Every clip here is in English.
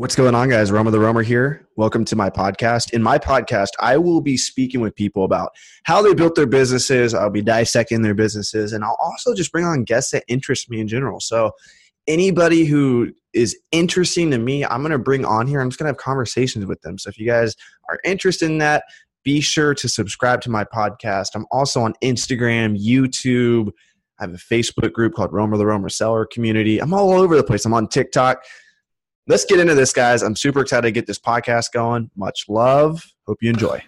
What's going on, guys? Roma the Roamer here. Welcome to my podcast. In my podcast, I will be speaking with people about how they built their businesses. I'll be dissecting their businesses, and I'll also just bring on guests that interest me in general. So, anybody who is interesting to me, I'm going to bring on here. I'm just going to have conversations with them. So, if you guys are interested in that, be sure to subscribe to my podcast. I'm also on Instagram, YouTube. I have a Facebook group called Romer the Romer Seller Community. I'm all over the place. I'm on TikTok let's get into this, guys. I'm super excited to get this podcast going. Much love. Hope you enjoy.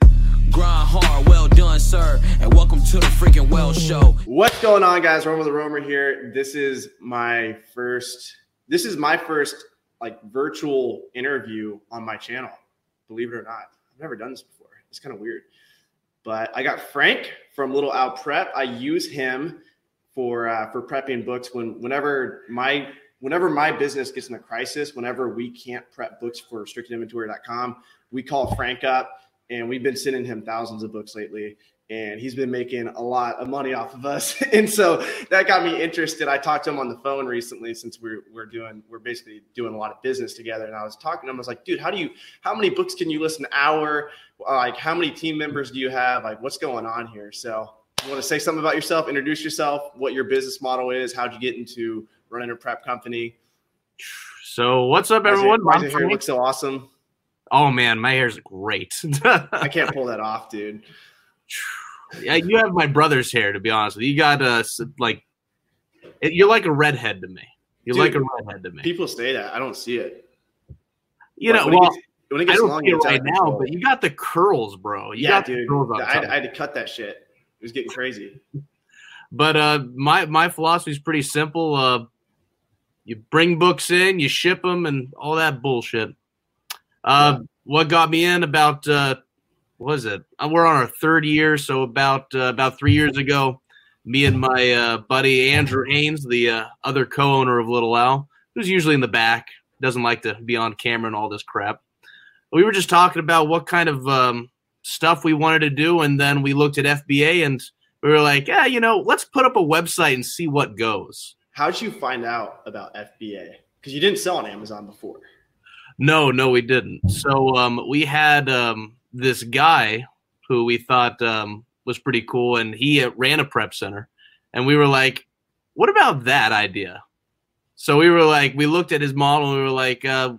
Grind hard, well done, sir, and welcome to the freaking Well Show. What's going on, guys? Romer the Romer here. This is my first. This is my first like virtual interview on my channel. Believe it or not, I've never done this before. It's kind of weird, but I got Frank from Little Owl Prep. I use him for uh, for prepping books when whenever my whenever my business gets in a crisis, whenever we can't prep books for restrictedinventory.com, we call Frank up and we've been sending him thousands of books lately and he's been making a lot of money off of us. and so that got me interested. I talked to him on the phone recently since we're, we're doing, we're basically doing a lot of business together. And I was talking to him, I was like, dude, how do you, how many books can you list an hour? Like, how many team members do you have? Like, what's going on here? So you want to say something about yourself, introduce yourself, what your business model is, how'd you get into running a prep company. So what's up, everyone? Why does your hair look so awesome? Oh man, my hair's great. I can't pull that off, dude. Yeah, you have my brother's hair. To be honest with you, you got uh like you're like a redhead to me. You're dude, like a redhead to me. People say that. I don't see it. You know, well, gets, when it gets I don't long, see it right now, but you got the curls, bro. You yeah, dude. I, I had to cut that shit. It was getting crazy. But uh, my my philosophy is pretty simple. Uh, you bring books in, you ship them, and all that bullshit. Uh, yeah. What got me in about uh, what was it? Uh, we're on our third year, so about uh, about three years ago, me and my uh, buddy Andrew Haynes, the uh, other co-owner of Little Owl, who's usually in the back, doesn't like to be on camera and all this crap. We were just talking about what kind of um, stuff we wanted to do, and then we looked at FBA and we were like, yeah, you know, let's put up a website and see what goes. How'd you find out about FBA? Because you didn't sell on Amazon before. No, no, we didn't. So um, we had um, this guy who we thought um, was pretty cool, and he uh, ran a prep center. And we were like, what about that idea? So we were like, we looked at his model and we were like, uh,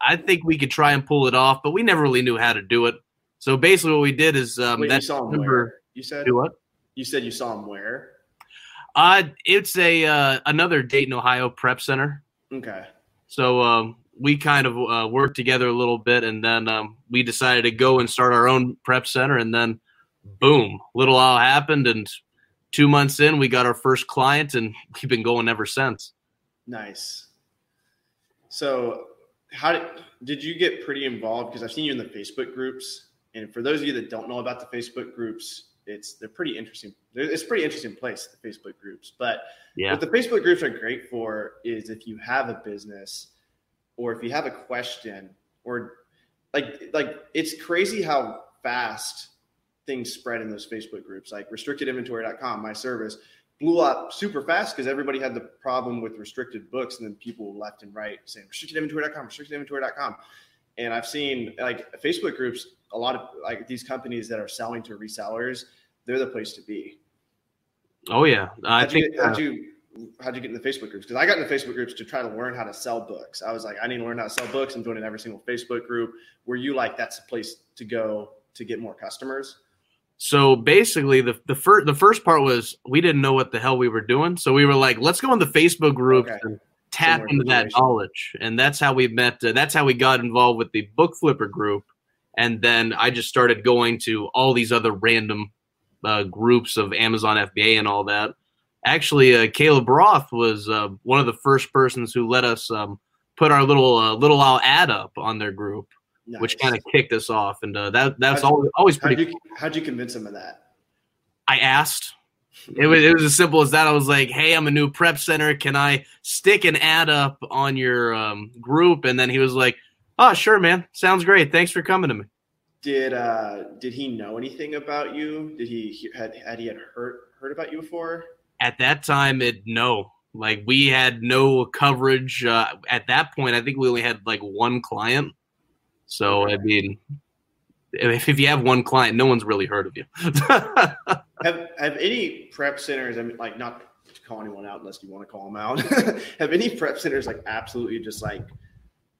I think we could try and pull it off, but we never really knew how to do it. So basically, what we did is um, Wait, you saw him where? You said what? You said you saw him where? Uh, it's a uh, another Dayton, Ohio prep center. Okay. So um, we kind of uh, worked together a little bit, and then um, we decided to go and start our own prep center, and then boom, Little Owl happened, and two months in, we got our first client, and we've been going ever since. Nice. So, how did did you get pretty involved? Because I've seen you in the Facebook groups, and for those of you that don't know about the Facebook groups, it's they're pretty interesting. It's a pretty interesting place, the Facebook groups. But yeah. what the Facebook groups are great for is if you have a business or if you have a question or like like it's crazy how fast things spread in those Facebook groups. Like restrictedinventory.com, my service blew up super fast because everybody had the problem with restricted books and then people left and right saying restrictedinventory.com, restrictedinventory.com. And I've seen like Facebook groups, a lot of like these companies that are selling to resellers, they're the place to be. Oh yeah, I how'd think. You, how'd uh, you how'd you get in the Facebook groups? Because I got in the Facebook groups to try to learn how to sell books. I was like, I need to learn how to sell books. I'm joining every single Facebook group. Were you like, that's the place to go to get more customers? So basically, the the first the first part was we didn't know what the hell we were doing, so we were like, let's go in the Facebook group okay. and tap into that knowledge, and that's how we met. Uh, that's how we got involved with the book flipper group, and then I just started going to all these other random uh, groups of Amazon FBA and all that. Actually, uh, Caleb Roth was uh, one of the first persons who let us um, put our little uh, little owl ad up on their group, nice. which kind of kicked us off, and uh, that that's how'd always, always pretty. How'd you, cool. how'd you convince him of that? I asked. It was, it was as simple as that. I was like, "Hey, I'm a new prep center. Can I stick an ad up on your um, group?" And then he was like, "Oh, sure, man. Sounds great. Thanks for coming to me." Did uh did he know anything about you? Did he had had he had heard heard about you before? At that time, it no, Like we had no coverage uh, at that point. I think we only had like one client. So I mean, if, if you have one client, no one's really heard of you. Have have any prep centers? I mean, like not to call anyone out unless you want to call them out. have any prep centers like absolutely just like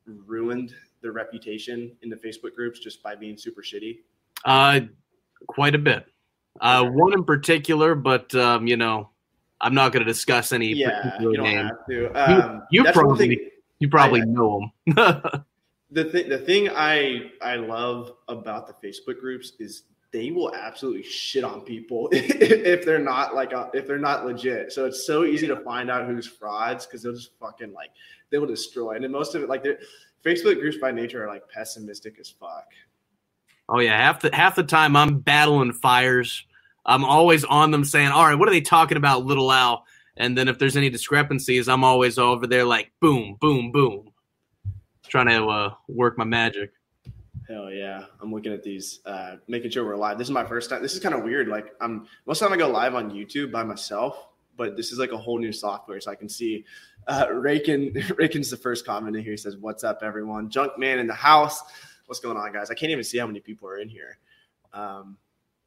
ruined their reputation in the Facebook groups just by being super shitty? uh, quite a bit. Uh, one in particular, but um, you know, I'm not going to discuss any Yeah, particular you don't name. have to. Um, you one probably- thing- You probably I- know them. the thing the thing I I love about the Facebook groups is they will absolutely shit on people if they're not like uh, if they're not legit. So it's so easy to find out who's frauds because they'll just fucking like they will destroy. And then most of it like they're Facebook groups by nature are like pessimistic as fuck. Oh yeah, half the half the time I'm battling fires. I'm always on them saying, "All right, what are they talking about, Little Owl?" And then if there's any discrepancies, I'm always over there like, "Boom, boom, boom," trying to uh, work my magic. Hell yeah. I'm looking at these, uh, making sure we're live. This is my first time. This is kind of weird. Like I'm most of the time I go live on YouTube by myself, but this is like a whole new software. So I can see uh Rakin Rakin's the first comment in here. He says, What's up, everyone? Junk man in the house. What's going on, guys? I can't even see how many people are in here. Um,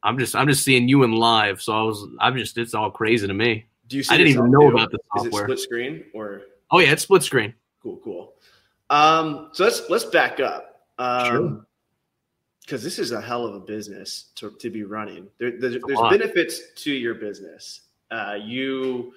I'm just I'm just seeing you in live, so I was I'm just it's all crazy to me. do you see I didn't even know too? about the Is it software. split screen or Oh yeah, it's split screen. cool, cool. Um, so let's let's back up. Um Sure. because this is a hell of a business to, to be running. There, there's there's benefits to your business. Uh, you,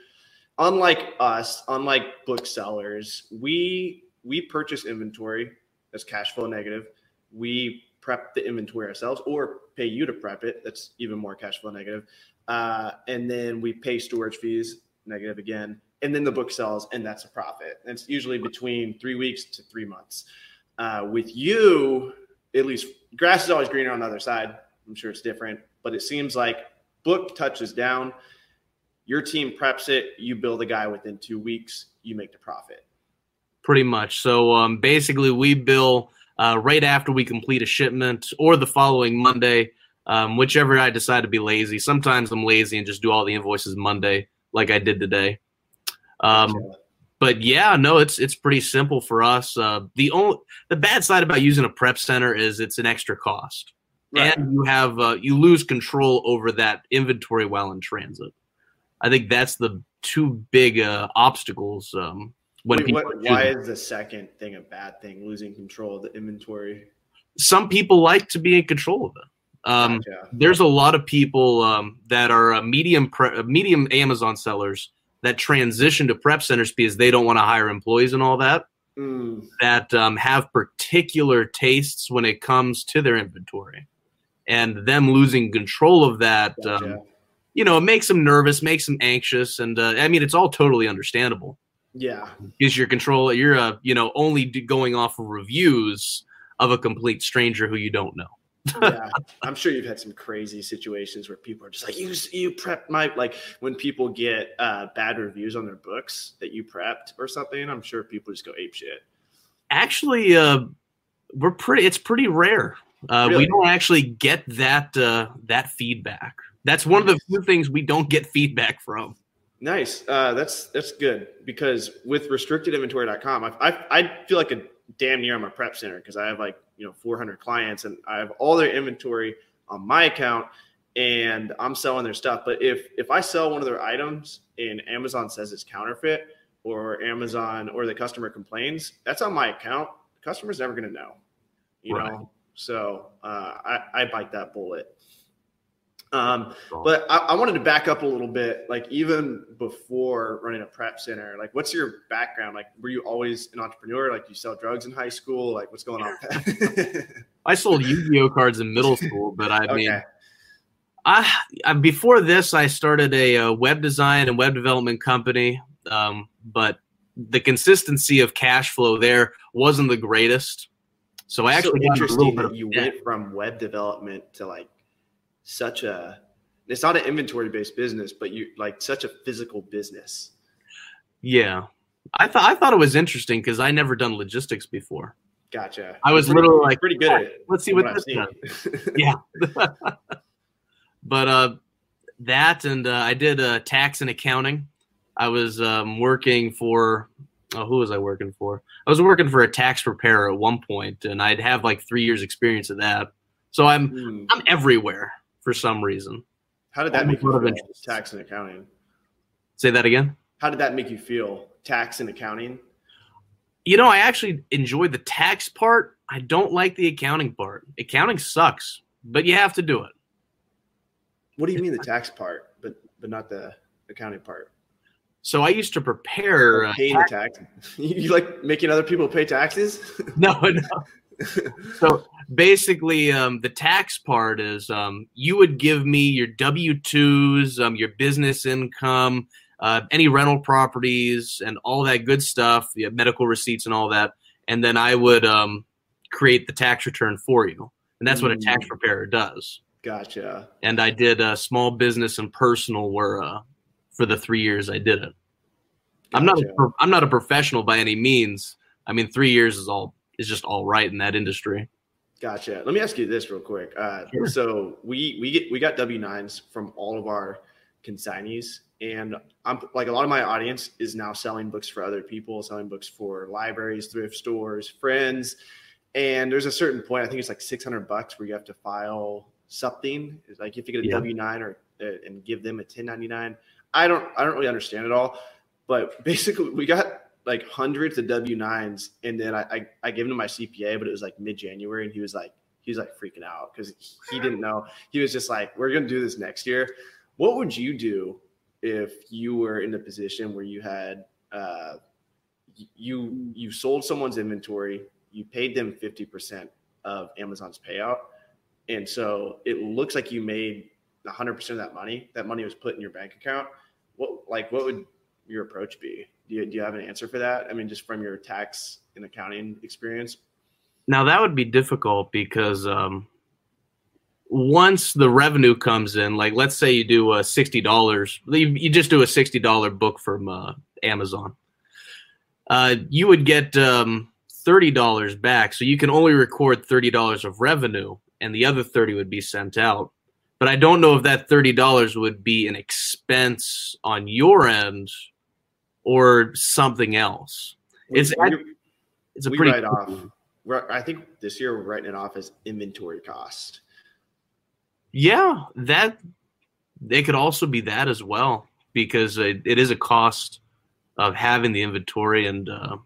unlike us, unlike booksellers, we we purchase inventory that's cash flow negative. We prep the inventory ourselves, or pay you to prep it. That's even more cash flow negative. Uh, and then we pay storage fees, negative again. And then the book sells, and that's a profit. And it's usually between three weeks to three months. Uh, with you, at least grass is always greener on the other side. I'm sure it's different, but it seems like book touches down, your team preps it, you build a guy within two weeks, you make the profit. Pretty much. So um, basically, we bill uh, right after we complete a shipment or the following Monday, um, whichever I decide to be lazy. Sometimes I'm lazy and just do all the invoices Monday, like I did today. Um, Gotcha. but yeah, no, it's it's pretty simple for us. Uh, the only the bad side about using a prep center is it's an extra cost, Right. and you have uh, you lose control over that inventory while in transit. I think that's the two big uh, obstacles um, when Wait, people. what, why is the second thing a bad thing? Losing control of the inventory. Some people like to be in control of it. Um, Gotcha. there's a lot of people um, that are uh, medium pre- uh, medium Amazon sellers that transition to prep centers because they don't want to hire employees and all that. Mm, that um, have particular tastes when it comes to their inventory, and them losing control of that, gotcha. You know, it makes them nervous, makes them anxious, and uh, I mean, it's all totally understandable yeah. because your control, you're uh, you know, only going off of reviews of a complete stranger who you don't know. yeah, I'm sure you've had some crazy situations where people are just like, "You, you prepped my like." When people get uh, bad reviews on their books that you prepped or something, I'm sure people just go ape shit. Actually, uh, we're pretty. It's pretty rare. Uh, Really? We don't actually get that uh, that feedback. That's one of the few things we don't get feedback from. Nice. Uh, that's that's good because with restrictedinventory.com, I, I I feel like a damn near I'm a prep center because I have like you know 400 clients and I have all their inventory on my account and I'm selling their stuff. But if if I sell one of their items and Amazon says it's counterfeit or Amazon or the customer complains, that's on my account. The customer's never going to know, you Right. know. So uh, I I bite that bullet. Um, but I, I wanted to back up a little bit, like even before running a prep center, like what's your background? Like, were you always an entrepreneur? Like, you sell drugs in high school? Like, what's going on? I sold Yu-Gi-Oh cards in middle school, but I mean, okay, I, I before this I started a, uh web design and web development company, um, but the consistency of cash flow there wasn't the greatest. So I so actually a little interesting bit that you went from web development to like such a. It's not an inventory based business, but you like such a physical business. Yeah, I thought I thought it was interesting because I never done logistics before. Gotcha. I was pretty- literally like, pretty good at it. Let's see from what this does. Yeah. but uh, that and uh, I did uh, tax and accounting. I was um, working for. Oh, who was I working for? I was working for a tax preparer at one point, and I'd have like three years experience of that. So I'm Hmm. I'm everywhere for some reason. How did that make you feel? Tax and accounting. Say that again. How did that make you feel? Tax and accounting. You know, I actually enjoy the tax part. I don't like the accounting part. Accounting sucks, but you have to do it. What do you mean the tax part, but but not the accounting part? So I used to prepare. Uh, Paying the tax. you like making other people pay taxes? no, no. so basically, um, the tax part is um, you would give me your W twos, um, your business income, uh, any rental properties, and all that good stuff, medical receipts and all that, and then I would um, create the tax return for you, and that's what a tax Mm. preparer does. Gotcha. And I did uh, small business and personal were uh, for the three years I did it. I'm not a, Gotcha. I'm not a professional by any means. I mean, three years is all is just all right in that industry. Gotcha. Let me ask you this real quick. Uh, Sure. So we we get we got W nines from all of our consignees, and I'm like a lot of my audience is now selling books for other people, selling books for libraries, thrift stores, friends, and there's a certain point. I think it's like 600 bucks where you have to file something. It's like if you get a Yeah. W nine or uh, and give them a 1099. I don't I don't really understand it all, but basically we got like hundreds of W nines, and then I, I I gave him to my CPA, but it was like mid January, and he was like he was like freaking out because he didn't know. He was just like, "We're gonna do this next year." What would you do if you were in a position where you had uh, you you sold someone's inventory, you paid them fifty percent of Amazon's payout, and so it looks like you made hundred percent of that money. That money was put in your bank account. What like what would your approach be? Do you, do you have an answer for that? I mean, just from your tax and accounting experience. Now that would be difficult because um, once the revenue comes in, like let's say you do a sixty dollars, you, you just do a sixty dollar book from uh, Amazon, uh, you would get um, thirty dollars back. So you can only record thirty dollars of revenue, and the other thirty would be sent out. But I don't know if that thirty dollars would be an expense on your end or something else. It's It's a we pretty write off. I think this year we're writing it off as inventory cost. Yeah, that they could also be that as well because it, it is a cost of having the inventory and uh,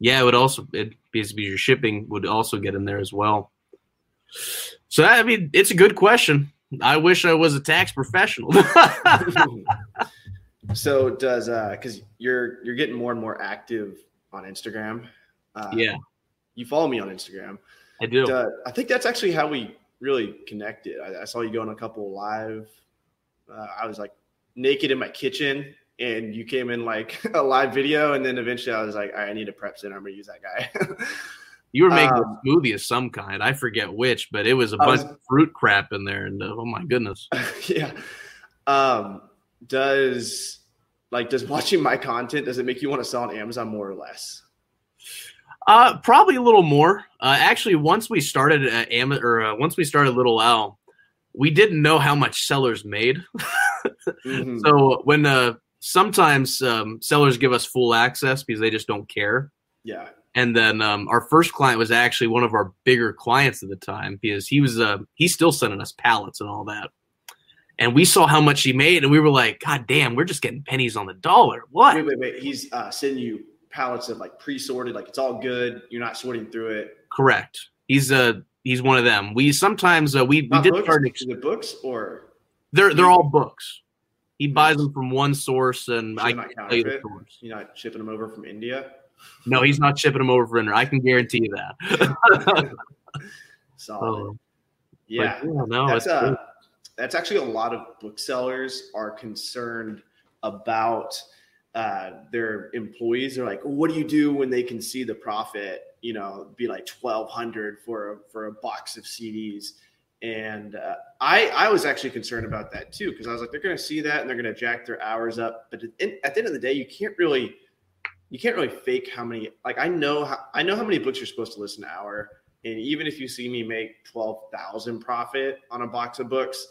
yeah, it would also it basically your shipping would also get in there as well. So I mean, it's a good question. I wish I was a tax professional. so does uh because you're you're getting more and more active on Instagram. Uh, yeah, you follow me on Instagram. I do. Uh, I think that's actually how we really connected. I, I saw you going a couple live. Uh, I was like naked in my kitchen, and you came in like a live video, and then eventually I was like, right, I need a prep center. I'm gonna use that guy. You were making um, a smoothie of some kind. I forget which, but it was a bunch was- of fruit crap in there, and uh, oh my goodness. yeah. Um, does like does watching my content does it make you want to sell on Amazon more or less? Uh, probably a little more. Uh, actually, once we started at Am- or uh, once we started Little Owl, we didn't know how much sellers made. Mhm. So when uh, sometimes um, sellers give us full access because they just don't care. yeah. And then um, our first client was actually one of our bigger clients at the time because he was uh, he's still sending us pallets and all that. And we saw how much he made, and we were like, "God damn, we're just getting pennies on the dollar." What? Wait, wait, wait. He's uh, sending you pallets of like pre-sorted, like it's all good. You're not sorting through it. Correct. He's uh he's one of them. We sometimes uh, we we did books? start ex- Is books or They're they're all books. He buys them from one source, and I can tell you the source. You're not shipping them over from India? No, he's not shipping them over for India. I can guarantee you that. Solid. Oh, yeah. but yeah, no, that's it's uh. That's actually a lot of booksellers are concerned about uh, their employees. They're like, what do you do when they can see the profit? You know, be like twelve hundred for a, for a box of CDs. And uh, I I was actually concerned about that too because I was like, they're going to see that and they're going to jack their hours up. But at, at the end of the day, you can't really you can't really fake how many. Like I know how I know how many books you're supposed to listen an hour. And even if you see me make twelve thousand profit on a box of books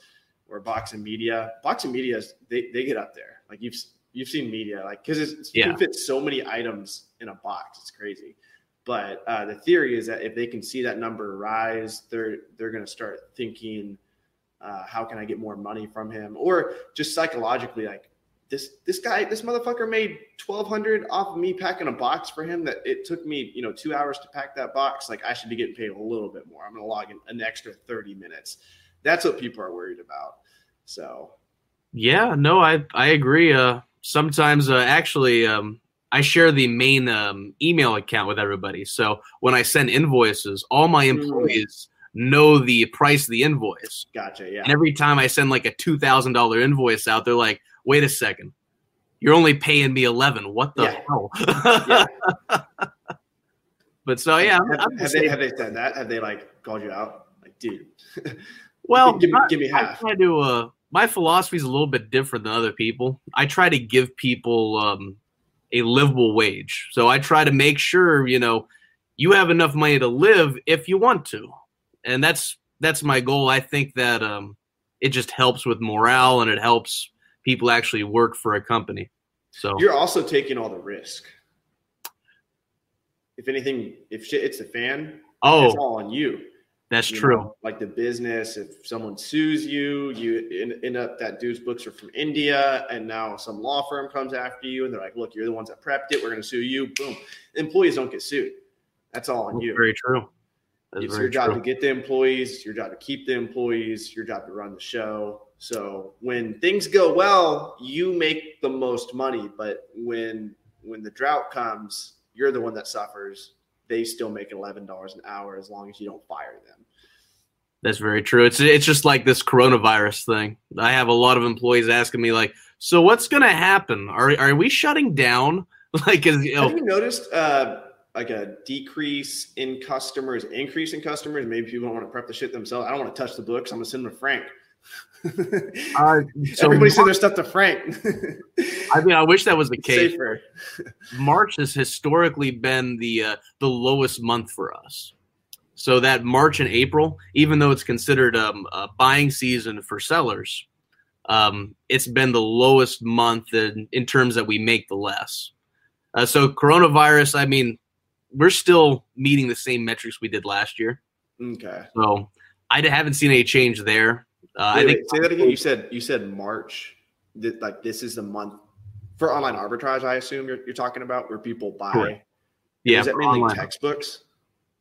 or a box of media, box of media they, they get up there. Like you've You've seen media, like because it's you Yeah. can fit so many items in a box. It's crazy. But uh, the theory is that if they can see that number rise, they're they're going to start thinking, uh, how can I get more money from him, or just psychologically, like this this guy, this motherfucker made twelve hundred off of me packing a box for him. That it took me you know two hours to pack that box. Like I should be getting paid a little bit more. I'm going to log in an extra thirty minutes. That's what people are worried about. So Yeah, no, I I agree. Uh, sometimes, uh, actually, um, I share the main um, email account with everybody. So when I send invoices, all my Mm. employees know the price of the invoice. gotcha. Yeah. And every time I send like a two thousand dollar invoice out, they're like, "Wait a second, you're only paying me eleven. What the Yeah. hell?" Yeah. but so yeah, have, have they have they said that? Have they like called you out? Like, dude, well, give me I- give me I half. try to. Uh, my philosophy is a little bit different than other people. I try to give people um, a livable wage. So I try to make sure you know you have enough money to live if you want to, and that's that's my goal. I think that um, it just helps with morale and it helps people actually work for a company. So You're also taking all the risk. If anything, if shit hits the fan, oh, it's all on you. That's you true. know? Like the business, if someone sues you, you end, end up that dude's books are from India, and now some law firm comes after you, and they're like, "Look, you're the ones that prepped it. We're going to sue you." Boom. Employees don't get sued. That's all on That's you. very true. That's it's very your job true. to get the employees, it's your job to keep the employees, your job to run the show. So when things go well, you make the most money. But when when the drought comes, you're the one that suffers. They still make eleven dollars an hour as long as you don't fire them. That's very true. It's it's just like this coronavirus thing. I have a lot of employees asking me like, "So what's going to happen? Are are we shutting down?" Like, 'cause, you know, Have you noticed uh, like a decrease in customers, increase in customers? Maybe people don't want to prep the shit themselves. I don't want to touch the books. I'm gonna send them to Frank. uh, so Everybody send their stuff to Frank. I mean, I wish that was the case. safer. March has historically been the uh, the lowest month for us. So that March and April, even though it's considered um, a buying season for sellers, um, it's been the lowest month in, in terms that we make the less. Uh, so coronavirus, I mean, we're still meeting the same metrics we did last year. Okay. So I haven't seen any change there. Uh, Wait, I think wait, say that again. You said you said March. That like this is the month for online arbitrage. I assume you're, you're talking about where people buy. Correct. yeah, Is that mainly online. textbooks?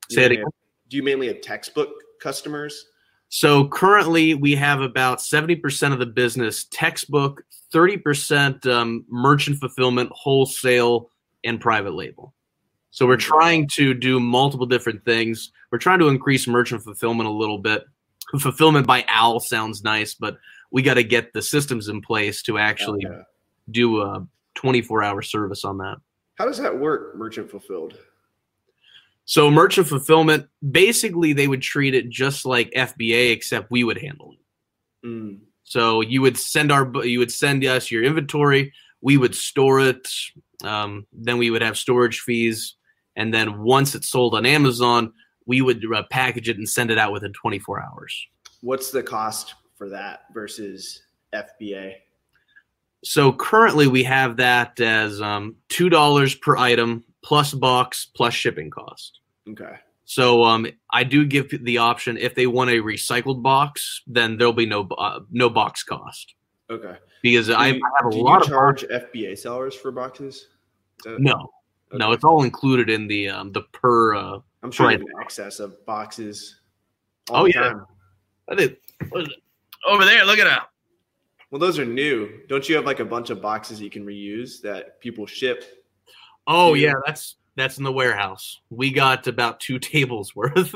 Do Say you it mainly again. have- Do you mainly have textbook customers? So currently, we have about seventy percent of the business textbook, thirty percent um, merchant fulfillment, wholesale, and private label. So we're trying to do multiple different things. We're trying to increase merchant fulfillment a little bit. Fulfillment by OWL sounds nice, but we got to get the systems in place to actually Okay. Do a twenty-four hour service on that. How does that work? Merchant fulfilled. So merchant fulfillment, basically, they would treat it just like FBA, except we would handle it. Mm. So you would send our you would send us your inventory. We would store it. Um, then we would have storage fees, and then once it's sold on Amazon, we would uh, package it and send it out within 24 hours. What's the cost for that versus FBA? So currently we have that as um, two dollars per item plus box plus shipping cost. Okay. So um, I do give the option if they want a recycled box, then there'll be no uh, no box cost Okay. because I, I you- have a do lot you of charge FBA sellers for boxes? That- no no it's all included in the um, the per. Uh, I'm sure you have an excess of boxes. all Oh, yeah. time. I did what is it? over there. Look at that. Well, those are new. Don't you have like a bunch of boxes you can reuse that people ship? Oh Yeah. that's that's in the warehouse. We got about two tables worth.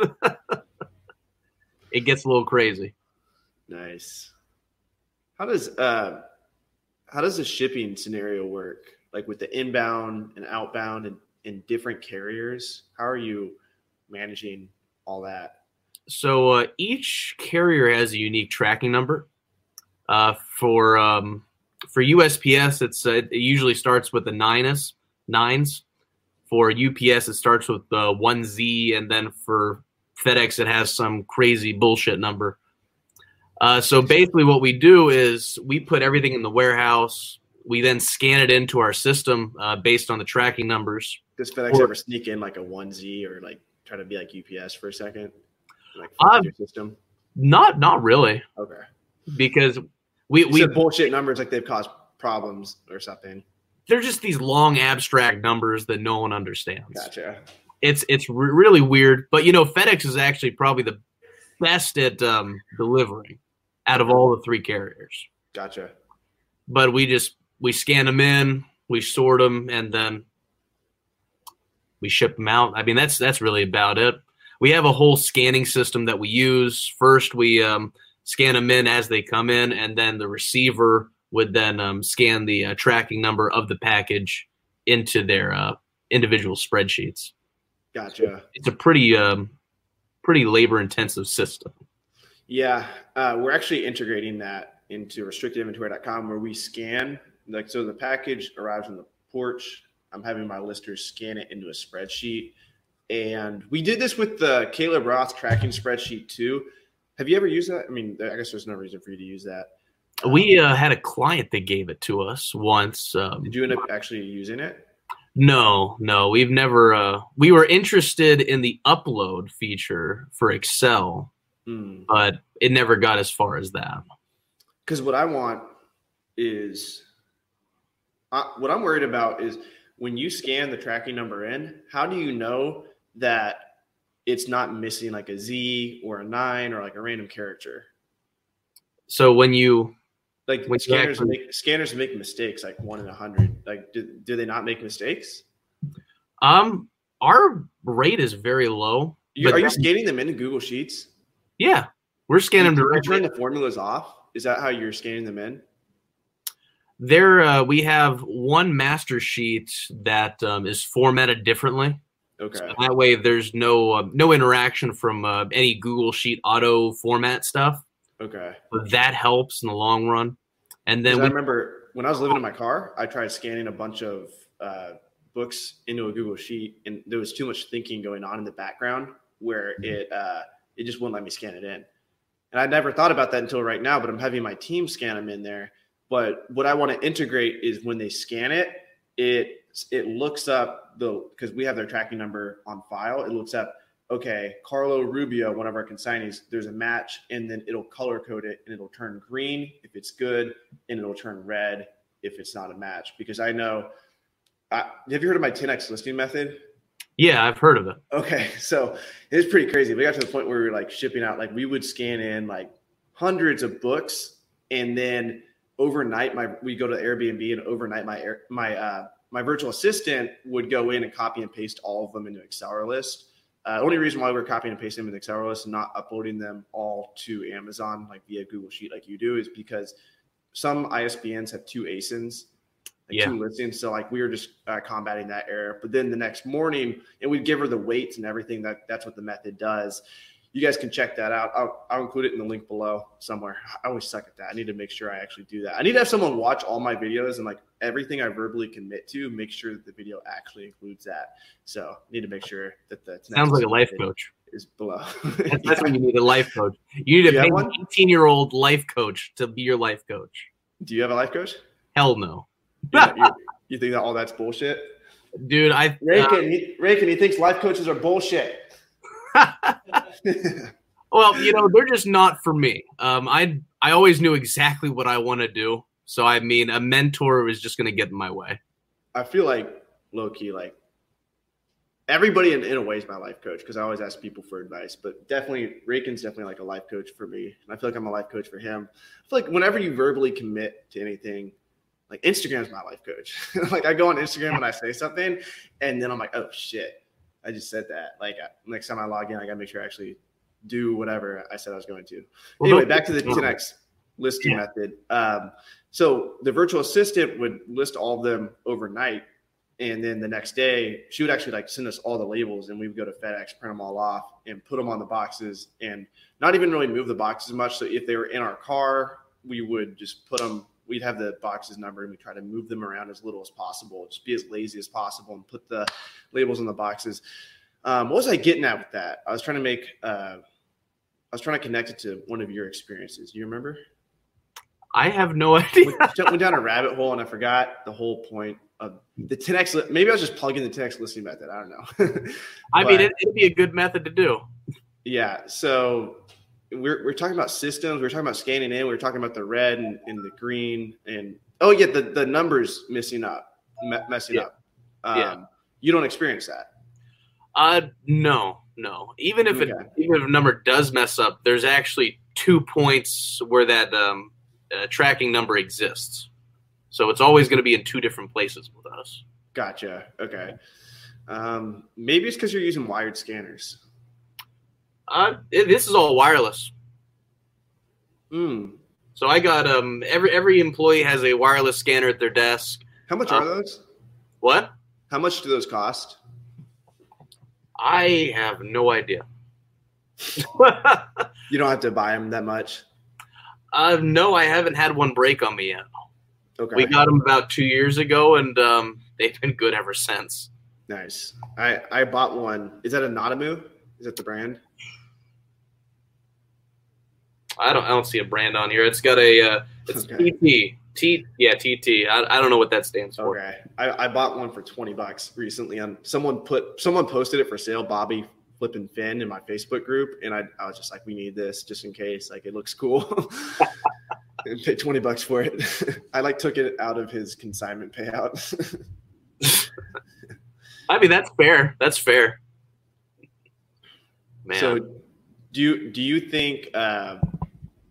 it gets a little crazy. Nice. How does uh how does the shipping scenario work? Like with the inbound and outbound and in different carriers? How are you managing all that? So uh, each carrier has a unique tracking number. Uh, for um, for USPS, it's uh, it usually starts with the nines nines. For UPS, it starts with the one Z, and then for FedEx, it has some crazy bullshit number. Uh, so basically, what we do is we put everything in the warehouse. we then scan it into our system uh, based on the tracking numbers. Does FedEx Or- ever sneak in like a one Z or like try to be like UPS for a second? Like Um, your system. Not not really, Okay. because we We bullshit numbers like they've caused problems or something. they're just these long abstract numbers that no one understands. Gotcha. It's it's re- really weird, but you know FedEx is actually probably the best at um, delivering out of all the three carriers. Gotcha. But we just we scan them in, we sort them, and then we ship them out. I mean that's that's really about it. We have a whole scanning system that we use. First, we um, scan them in as they come in, and then the receiver would then um, scan the uh, tracking number of the package into their uh, individual spreadsheets. Gotcha. It's a pretty um, pretty labor intensive system. Yeah, uh, we're actually integrating that into restrictedinventory.com where we scan, like, so the package arrives on the porch. I'm having my listers scan it into a spreadsheet. And we did this with the Caleb Roth tracking spreadsheet too. Have you ever used that? I mean, I guess there's no reason for you to use that. We uh, had a client that gave it to us once. Um, Did you end up actually using it? no, no, we've never. Uh, we were interested in the upload feature for Excel, Hmm. but it never got as far as that. Because what I want is, uh, what I'm worried about is when you scan the tracking number in, how do you know that it's not missing like a Z or a nine or like a random character? So when you Like When scanners actually- make scanners make mistakes like one in a hundred. Like, do, do they not make mistakes? um our rate is very low. You, are you scanning them into Google Sheets? Yeah, we're scanning them directly. turn the formulas off? Is that how you're scanning them in? There, uh, we have one master sheet that um, is formatted differently. Okay. So that way, there's no uh, no interaction from uh, any Google Sheet auto format stuff. Okay. But that helps in the long run. And then I remember when I was living in my car, I tried scanning a bunch of uh, books into a Google Sheet, and there was too much thinking going on in the background where Mm-hmm. it uh, it just wouldn't let me scan it in. And I never thought about that until right now, but I'm having my team scan them in there. But what I want to integrate is when they scan it, it it looks up the because we have their tracking number on file. It looks up okay, Carlo Rubio, one of our consignees, there's a match, and then it'll color code it and it'll turn green if it's good, and it'll turn red if it's not a match. Because I know, I, have you heard of my 10x listing method? yeah, I've heard of it. Okay, so it's pretty crazy. We got to the point where we were like shipping out, like we would scan in like hundreds of books, and then overnight, my we go to Airbnb and overnight my air, my uh, my virtual assistant would go in and copy and paste all of them into Excel list. Uh, only reason why we we're copying and pasting them in Excel list and not uploading them all to Amazon like via Google Sheet like you do is because some ISBNs have two ASINs, like Yeah. two listings. So like we were just uh, combating that error. But then the next morning, and we'd give her the weights and everything. That that's what the method does. You guys can check that out. I'll, I'll include it in the link below somewhere. I always suck at that. I need to make sure I actually do that. I need to have someone watch all my videos and like everything I verbally commit to, make sure that the video actually includes that. So I need to make sure that the Sounds like a life coach. is below. That's, Yeah. when you need a life coach. You need Do you a have one? 18 year old life coach to be your life coach. Do you have a life coach? Hell no, You, you, you think that all that's bullshit? dude. I uh, Rakin, he, Rakin, he thinks life coaches are bullshit. Well, you know, they're just not for me. Um, I I always knew exactly what I want to do. So I mean, a mentor was just going to get in my way. I feel like low key, like everybody in, in a way is my life coach because I always ask people for advice. But definitely, Rakin's definitely like a life coach for me, and I feel like I'm a life coach for him. I feel like whenever you verbally commit to anything, like Instagram's my life coach. like I go on Instagram and I say something, and then I'm like, oh shit, I just said that. Like uh, next time I log in, I gotta make sure I actually do whatever I said I was going to. Well, anyway, back to the 10x listing Yeah. method. Um, so the virtual assistant would list all of them overnight, and then the next day she would actually like send us all the labels, and we would go to FedEx, print them all off, and put them on the boxes, and not even really move the boxes much. So if they were in our car, we would just put them. We'd have the boxes numbered, and we try to move them around as little as possible, just be as lazy as possible, and put the labels on the boxes. Um, what was I getting at with that? I was trying to make. Uh, I was trying to connect it to one of your experiences. You remember? I have no idea. went, went down a rabbit hole and I forgot the whole point of the 10x. Maybe I was just plugging the 10x listing method. I don't know. I mean, it'd be a good method to do. Yeah. So we're, we're talking about systems. We're talking about scanning in. We're talking about the red and, and the green. And oh, yeah, the, the numbers messing up, me- messing Yeah. up. Um, Yeah. You don't experience that. Uh, no, no. Even if it, even if a number does mess up, there's actually two points where that um, uh, tracking number exists. So it's always going to be in two different places with us. Gotcha. Okay. Um, maybe it's because you're using wired scanners. Uh, it, this is all wireless. Hmm. So I got um every every employee has a wireless scanner at their desk. How much Uh, are those? What? How much do those cost? I have no idea. You don't have to buy them that much. uh, no, I haven't had one break on me yet. Okay. We got them about two years ago, and um, they've been good ever since. Nice. I I bought one. Is that a Nadamoo? Is that the brand? I don't I don't see a brand on here. It's got a uh, it's Okay. TT T yeah TT. I, I don't know what that stands for. Okay. I, I bought one for twenty bucks recently. On someone put someone posted it for sale. Bobby flipping Finn in my Facebook group, and I, I was just like, we need this just in case. Like it looks cool. and paid twenty bucks for it. I like took it out of his consignment payout. I mean that's fair. That's fair. Man, So, do you do you think uh,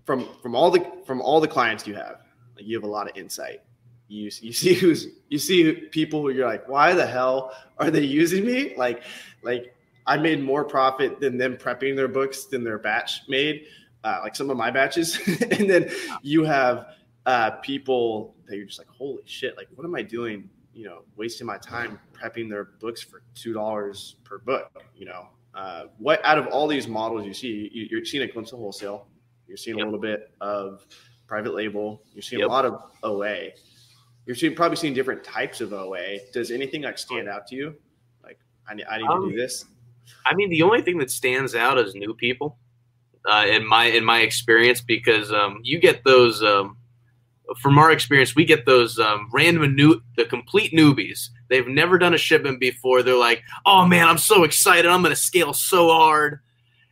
from from all the from all the clients you have, like you have a lot of insight. You you see who's you see people who you're like, why the hell are they using me? Like like I made more profit than them prepping their books than their batch made. Uh, like some of my batches, and then you have uh, people that you're just like, holy shit! Like, what am I doing? You know, wasting my time prepping their books for two dollars per book. You know, uh, what out of all these models you see, you, you're seeing a glimpse of wholesale. You're seeing Yep. a little bit of private label. You're seeing Yep. a lot of OA. You're seeing probably seeing different types of OA. Does anything like stand out to you? Like, I need, I need Um, to do this. I mean, the only thing that stands out is new people, uh, in my in my experience, because um, you get those. Um, from our experience, we get those um, random new, the complete newbies. They've never done a shipment before. They're like, "Oh man, I'm so excited! I'm going to scale so hard,"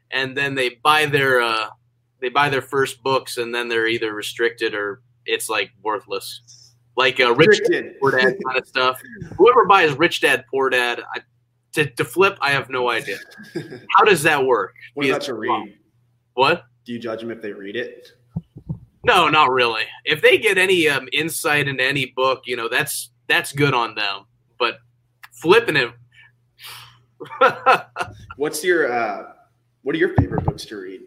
and then they buy their uh, they buy their first books, and then they're either restricted or it's like worthless, like uh, Rich Restricted. Poor Dad kind of stuff. Whoever buys Rich Dad Poor Dad, I, to, to flip, I have no idea. How does that work? what about to read? What? Do you judge them if they read it? No, not really. If they get any um, insight into any book, you know, that's that's good on them. But flipping it, What's your uh, what are your favorite books to read?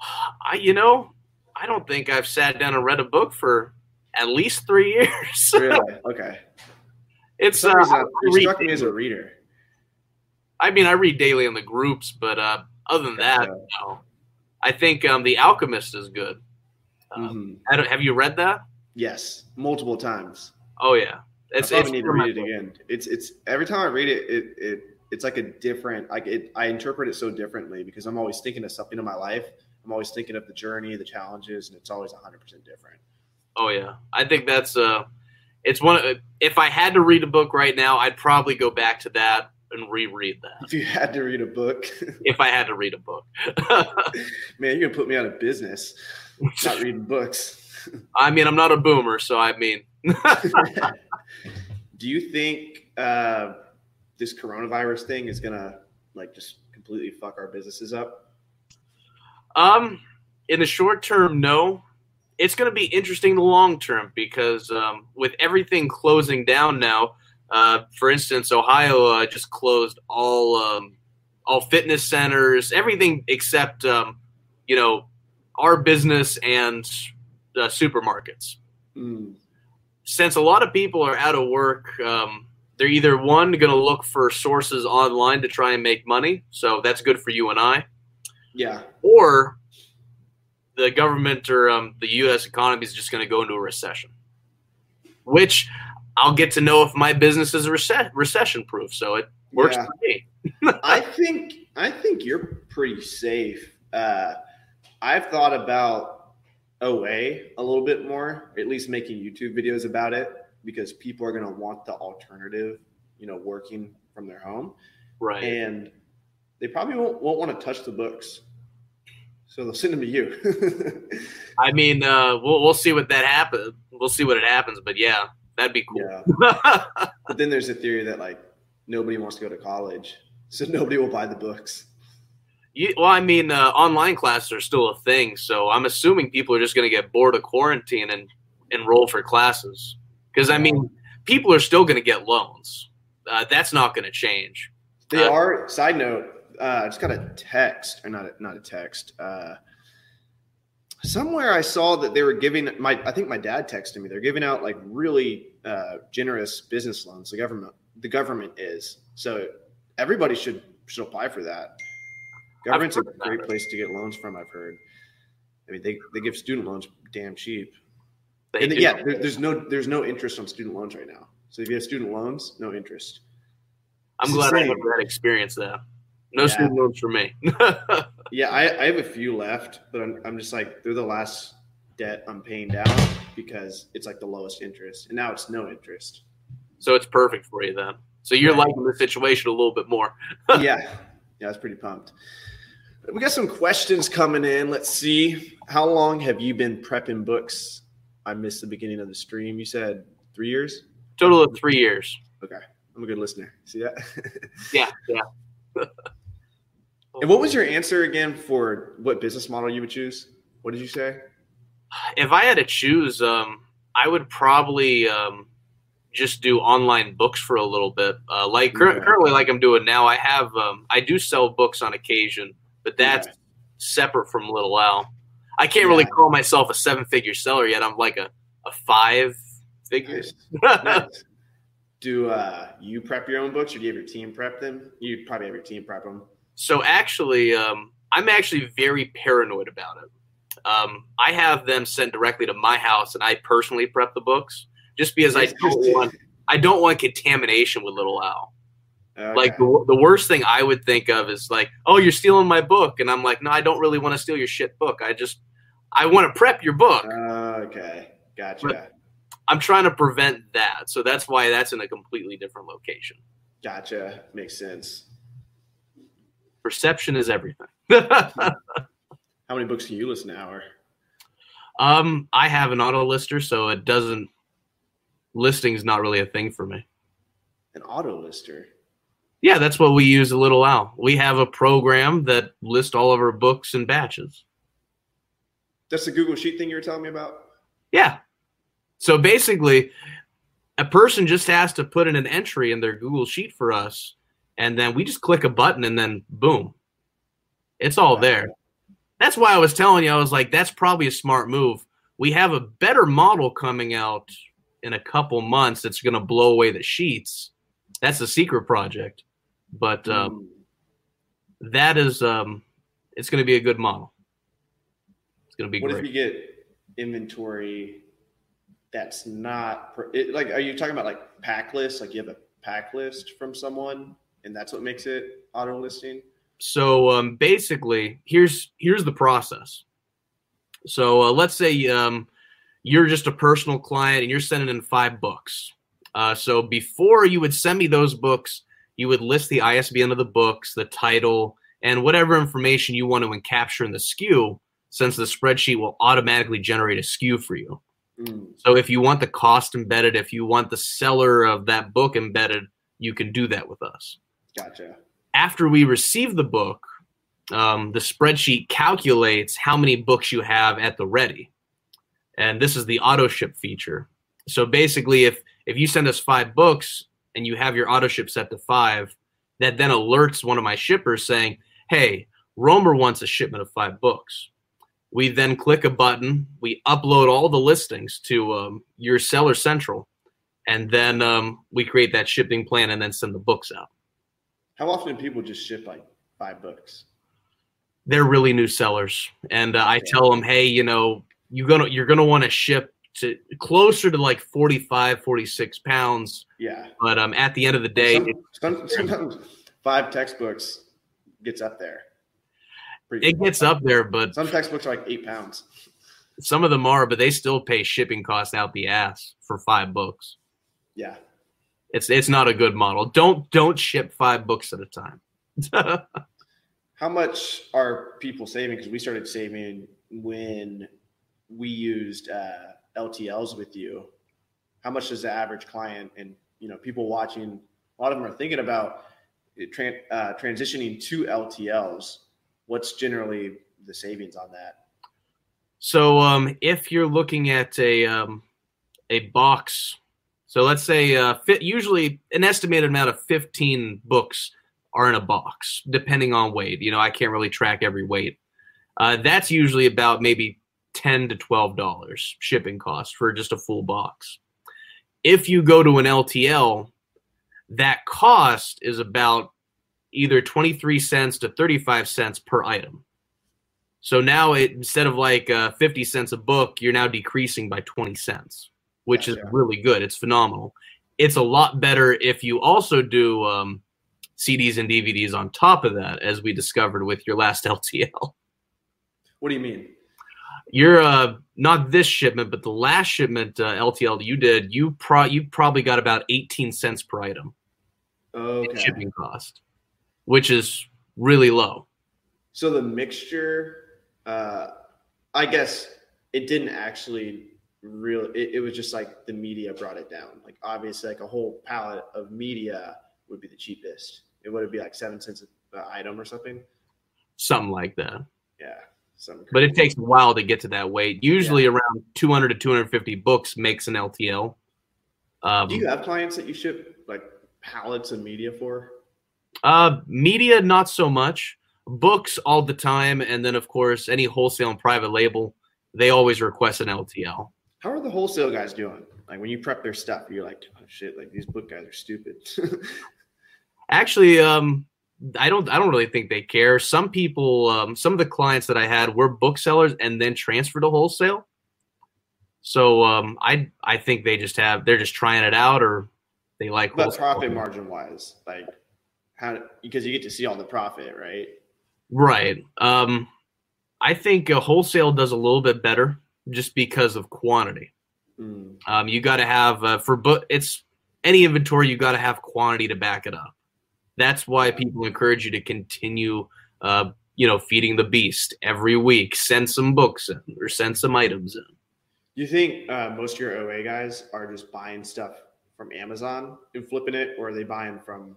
I, you know, I don't think I've sat down and read a book for at least three years. Really? Okay. it's uh, reason, I, you read struck me as a reader. I mean, I read daily in the groups, but uh, other than that, no. I think um, the Alchemist is good. Um, Mhm. I don't, have you read that? Yes, multiple times. Oh yeah, it's I it's need to one of my read it again. It's it's every time I read it, it it it's like a different like it. I interpret it so differently because I'm always thinking of something in my life. I'm always thinking of the journey, the challenges, and it's always 100 percent different. Oh yeah, I think that's uh, it's one. Of, if I had to read a book right now, I'd probably go back to that and reread that. If you had to read a book, If I had to read a book, man, you're gonna put me out of business. Not reading books. I mean, I'm not a boomer, so I mean, Do you think uh, this coronavirus thing is gonna like just completely fuck our businesses up? Um, in the short term, no. It's going to be interesting in the long term because um, with everything closing down now, uh, for instance, Ohio uh, just closed all um, all fitness centers, everything except um, you know our business and uh, supermarkets. Mm, Since a lot of people are out of work, um, they're either one going to look for sources online to try and make money, so that's good for you and I, yeah, or the government or um, the U.S. economy is just going to go into a recession, which I'll get to know if my business is rece- recession proof. So it works Yeah. for me. I think I think you're pretty safe. Uh, I've thought about away a little bit more, at least making YouTube videos about it, because people are going to want the alternative, you know, working from their home. Right. And they probably won't, won't want to touch the books. So they'll send them to you. I mean, uh, we'll we'll see what that happens. We'll see what it happens, but yeah, that'd be cool. yeah. But then there's a theory that like nobody wants to go to college. So nobody will buy the books. You, well, I mean, uh, online classes are still a thing, so I'm assuming people are just going to get bored of quarantine and enroll for classes. Because I mean, people are still going to get loans. Uh, that's not going to change. They Uh, are. Side note: uh, I just got a text, or not a, not a text. Uh, somewhere I saw that they were giving my. I think my dad texted me. They're giving out like really uh, generous business loans. The government, the government is. So everybody should should apply for that. Government's a that. great place to get loans from. I've heard. I mean, they, they give student loans damn cheap. They And yeah, there, there's no there's no interest on student loans right now. So if you have student loans, no interest. I'm it's glad I insane. never had experience that. No Yeah. student loans for me. Yeah, I, I have a few left, but I'm, I'm just like they're the last debt I'm paying down because it's like the lowest interest, and now it's no interest. so it's perfect for you then. So you're Right. liking the situation a little bit more. yeah, yeah, I was pretty pumped. We got some questions coming in. Let's see. How long have you been prepping books? I missed the beginning of the stream. You said three years. Total of three years. Okay, I'm a good listener. See that? Yeah, yeah. And what was your answer again for what business model you would choose? What did you say? if I had to choose, um, I would probably um, just do online books for a little bit. Uh, like cur- Okay. currently, like I'm doing now, I have um, I do sell books on occasion, but that's Okay. separate from Little Owl. I can't really call myself a seven figure seller yet. I'm like a, a five figure. Nice. Nice. Do uh, you prep your own books, or do you have your team prep them? You probably have your team prep them. So actually, um, I'm actually very paranoid about it. Um, I have them sent directly to my house, and I personally prep the books just because I don't want I don't want contamination with Little Owl. Like the, the worst thing I would think of is like, oh, you're stealing my book, and I'm like, no, I don't really want to steal your shit book. I just I want to prep your book. Uh, okay, gotcha, But- I'm trying to prevent that, so that's why that's in a completely different location. gotcha. Makes sense. Perception is everything. How many books do you listen an hour? um, I have an auto lister, so it doesn't. Listing is not really a thing for me. An auto lister. Yeah, that's what we use a Little Owl. We have a program that lists all of our books in batches. That's the Google Sheet thing you were telling me about. Yeah. So basically, a person just has to put in an entry in their Google Sheet for us, and then we just click a button, and then boom, it's all there. That's why I was telling you, I was like, that's probably a smart move. We have a better model coming out in a couple months that's going to blow away the sheets. That's a secret project, but um, that is, um, it's going to be a good model. It's going to be what great. if you get inventory that's not per- it, like? Are you talking about like pack list? Like you have a pack list from someone, and that's what makes it auto listing. so um, basically here's here's the process so uh, let's say um, you're just a personal client and you're sending in five books uh, so before you would send me those books you would list the isbn of the books the title and whatever information you want to encapture in the SKU since the spreadsheet will automatically generate a SKU for you Hmm. so if you want the cost embedded if you want the seller of that book embedded you can do that with us Gotcha. after we receive the book, um, the spreadsheet calculates how many books you have at the ready, and this is the auto ship feature. So basically, if if you send us five books and you have your auto ship set to five, that then alerts one of my shippers saying, "Hey, Romer wants a shipment of five books." We then click a button, we upload all the listings to um, your seller central, and then um, we create that shipping plan and then send the books out. How often do people just ship like five books? they're really new sellers and uh, i tell them hey you know you're gonna you're gonna want to ship to closer to like 45 46 pounds Yeah. but um at the end of the day Some- it, some- sometimes five textbooks gets up there. Pretty it gets up there but Some textbooks are like eight pounds. some of them are, but they still pay shipping costs out the ass for five books. Yeah. It's it's not a good model. Don't don't ship five books at a time. How much are people saving? Because we started saving when we used uh, LTLs with you. How much does the average client and you know people watching? A lot of them are thinking about tran- uh, transitioning to LTLs. What's generally the savings on that? So um, if you're looking at a um, a box, so let's say uh, fit, usually an estimated amount of 15 books are in a box, depending on weight. You know, I can't really track every weight. Uh, that's usually about maybe 10 to 12 dollars shipping cost for just a full box. If you go to an LTL, that cost is about either 23 cents to 35 cents per item. So now it, instead of like uh, 50 cents a book, you're now decreasing by 20 cents, which Gotcha. is really good. It's phenomenal. It's a lot better if you also do um, CDs and DVDs on top of that, as we discovered with your last LTL. What do you mean? You're uh, not this shipment, but the last shipment uh, LTL you did, you pro you probably got about 18 cents per item in shipping cost, which is really low. So the mixture, uh, I guess it didn't actually real. It, it was just like the media brought it down. Like obviously, like a whole pallet of media would be the cheapest. It would be like seven cents an item or something. something like that. Yeah, something. But it takes a while to get to that weight. Usually around 200 to 250 books makes an LTL. Um, Do you have clients that you ship like pallets of media for? uh, media, not so much. Books all the time, and then of course any wholesale and private label, they always request an LTL. How are the wholesale guys doing? Like when you prep their stuff, you're like, oh shit, like these book guys are stupid. Actually, um, I don't, I don't really think they care. Some people, um, some of the clients that I had were booksellers and then transferred to wholesale. So um, I, I think they just have, they're just trying it out, or they like but profit margin wise, like how because you get to see all the profit, right? Right. Um, I think uh, wholesale does a little bit better just because of quantity. Mm. Um, you got to have uh, for book. It's any inventory. You got to have quantity to back it up. That's why people encourage you to continue, uh, you know, feeding the beast every week. Send some books in or send some items in. You think uh, most of your OA guys are just buying stuff from Amazon and flipping it, or are they buying from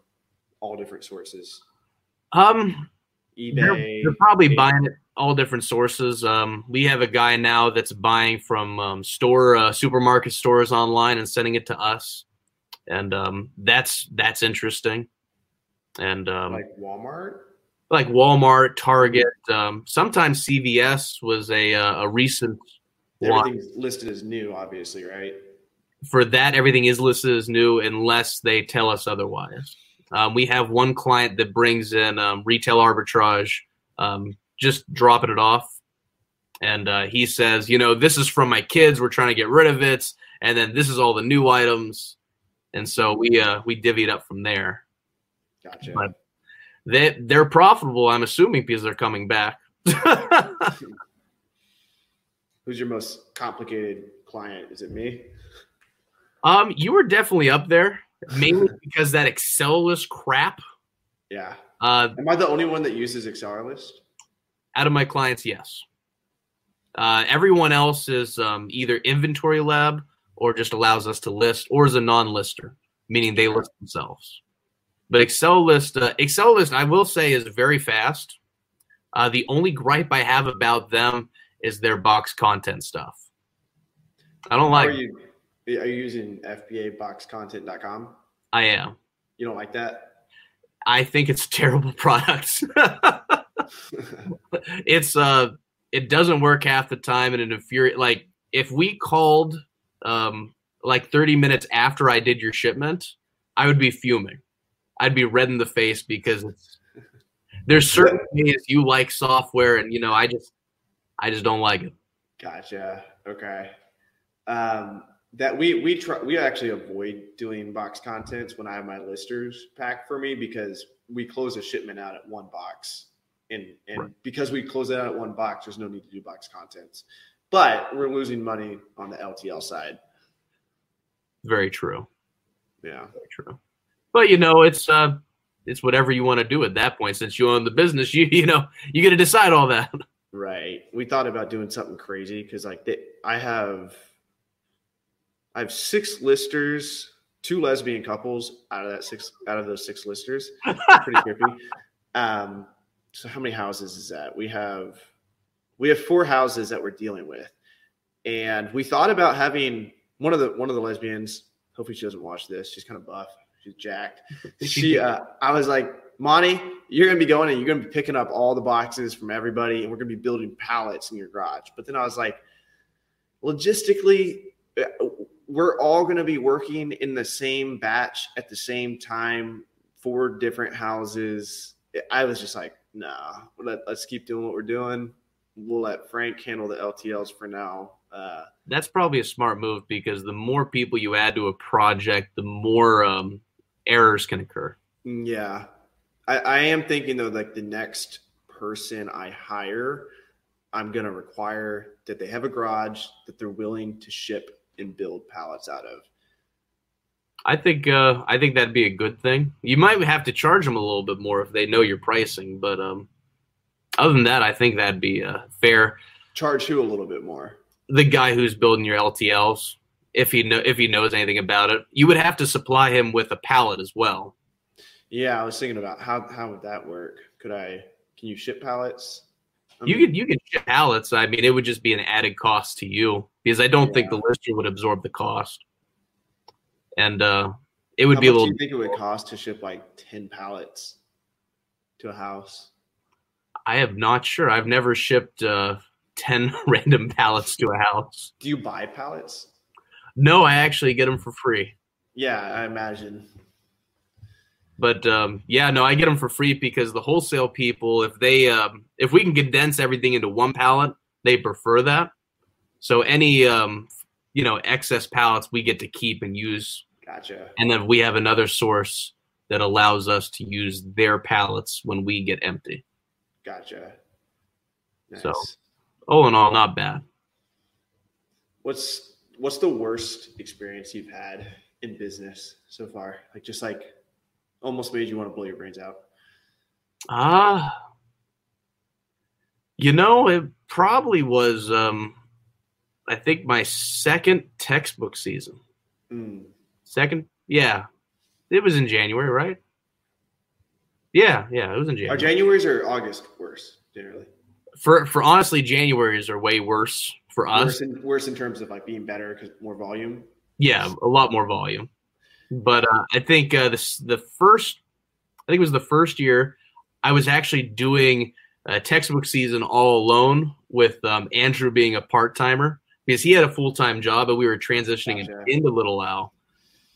all different sources? Um, they're, eBay. they're probably Facebook? buying it all different sources. Um, we have a guy now that's buying from um, store uh, supermarket stores online and sending it to us, and um, that's that's interesting. And um, like Walmart. like Walmart, Target, um, sometimes CVS was a uh, a recent one. Everything's listed as new, obviously, right? For that, everything is listed as new unless they tell us otherwise. Um, we have one client that brings in um, retail arbitrage, um, just dropping it off, and uh, he says, you know, this is from my kids. We're trying to get rid of it, and then this is all the new items, and so we uh, we divvied up from there. Gotcha. But- They they're profitable, I'm assuming, because they're coming back. Who's your most complicated client? Is it me? um, you were definitely up there, mainly because that AccelerList crap. Yeah. Uh, Am I the only one that uses AccelerList? Out of my clients, yes. Uh, everyone else is um, either InventoryLab or just allows us to list, or is a non-lister, meaning they list themselves. But AccelerList, uh, AccelerList, I will say, is very fast. Uh, the only gripe I have about them is their box content stuff. I don't like. are you? Are you using FBABoxContent.com? I am. You don't like that? I think it's a terrible product. it's uh it doesn't work half the time and it infuriates like if we called um like 30 minutes after I did your shipment, I would be fuming. I'd be red in the face because it's there's certain ways you like software and you know I just I just don't like it. Gotcha. Okay. Um, that we we try we actually avoid doing box contents when I have my listers pack for me because we close a shipment out at one box, and and Right. because we close it out at one box, there's no need to do box contents. but we're losing money on the LTL side. Very true. Yeah. Very true. But you know, it's uh it's whatever you want to do at that point. Since you own the business, you you know you get to decide all that. Right. We thought about doing something crazy because like they, I have I have six listers, two lesbian couples out of that six out of those six listers. Pretty creepy. Um, so how many houses is that? We have we have four houses that we're dealing with. And we thought about having one of the one of the lesbians, hopefully she doesn't watch this. She's kind of buff. She's jacked. She uh I was like, Monty, you're gonna be going and you're gonna be picking up all the boxes from everybody, and we're gonna be building pallets in your garage. But then I was like, logistically, uh, we're all gonna be working in the same batch at the same time, four different houses. I was just like, nah, let, let's keep doing what we're doing. We'll let Frank handle the LTLs for now. Uh, That's probably a smart move because the more people you add to a project, the more um, errors can occur. Yeah. I, I am thinking though, like the next person I hire, I'm going to require that they have a garage that they're willing to ship and build pallets out of. I think uh, I think that'd be a good thing. You might have to charge them a little bit more if they know your pricing, but um, other than that, I think that'd be uh, fair. Charge who a little bit more. The guy who's building your LTLs, if he know if he knows anything about it, you would have to supply him with a pallet as well. Yeah, I was thinking about how how would that work? Could I? Can you ship pallets? I You mean, could you could ship pallets. I mean, it would just be an added cost to you because I don't think the lister would absorb the cost, and uh, it would how be a little. Do you think it would cost to ship like ten pallets to a house? I am not sure. I've never shipped uh, ten random pallets to a house. Do you buy pallets? No, I actually get them for free. Yeah, I imagine. But um, yeah, no, I get them for free because the wholesale people, if they um, if we can condense everything into one pallet, they prefer that. So any um, you know excess pallets we get to keep and use, Gotcha. and then we have another source that allows us to use their pallets when we get empty. Gotcha. Nice. So- All in all, not bad. What's what's the worst experience you've had in business so far? Like just like almost made you want to blow your brains out. Ah, you know, it probably was. Um, I think my second textbook season. Mm. Second, yeah, it was in January, right? Yeah, yeah, it was in January. Are January's or August worse generally? for for honestly, January's are way worse for us. Worse in, worse in terms of like being better because more volume. Yeah, a lot more volume. But uh, I think uh, this the first, I think it was the first year I was actually doing a textbook season all alone with um, Andrew being a part timer because he had a full time job and we were transitioning Gotcha. into Little Owl.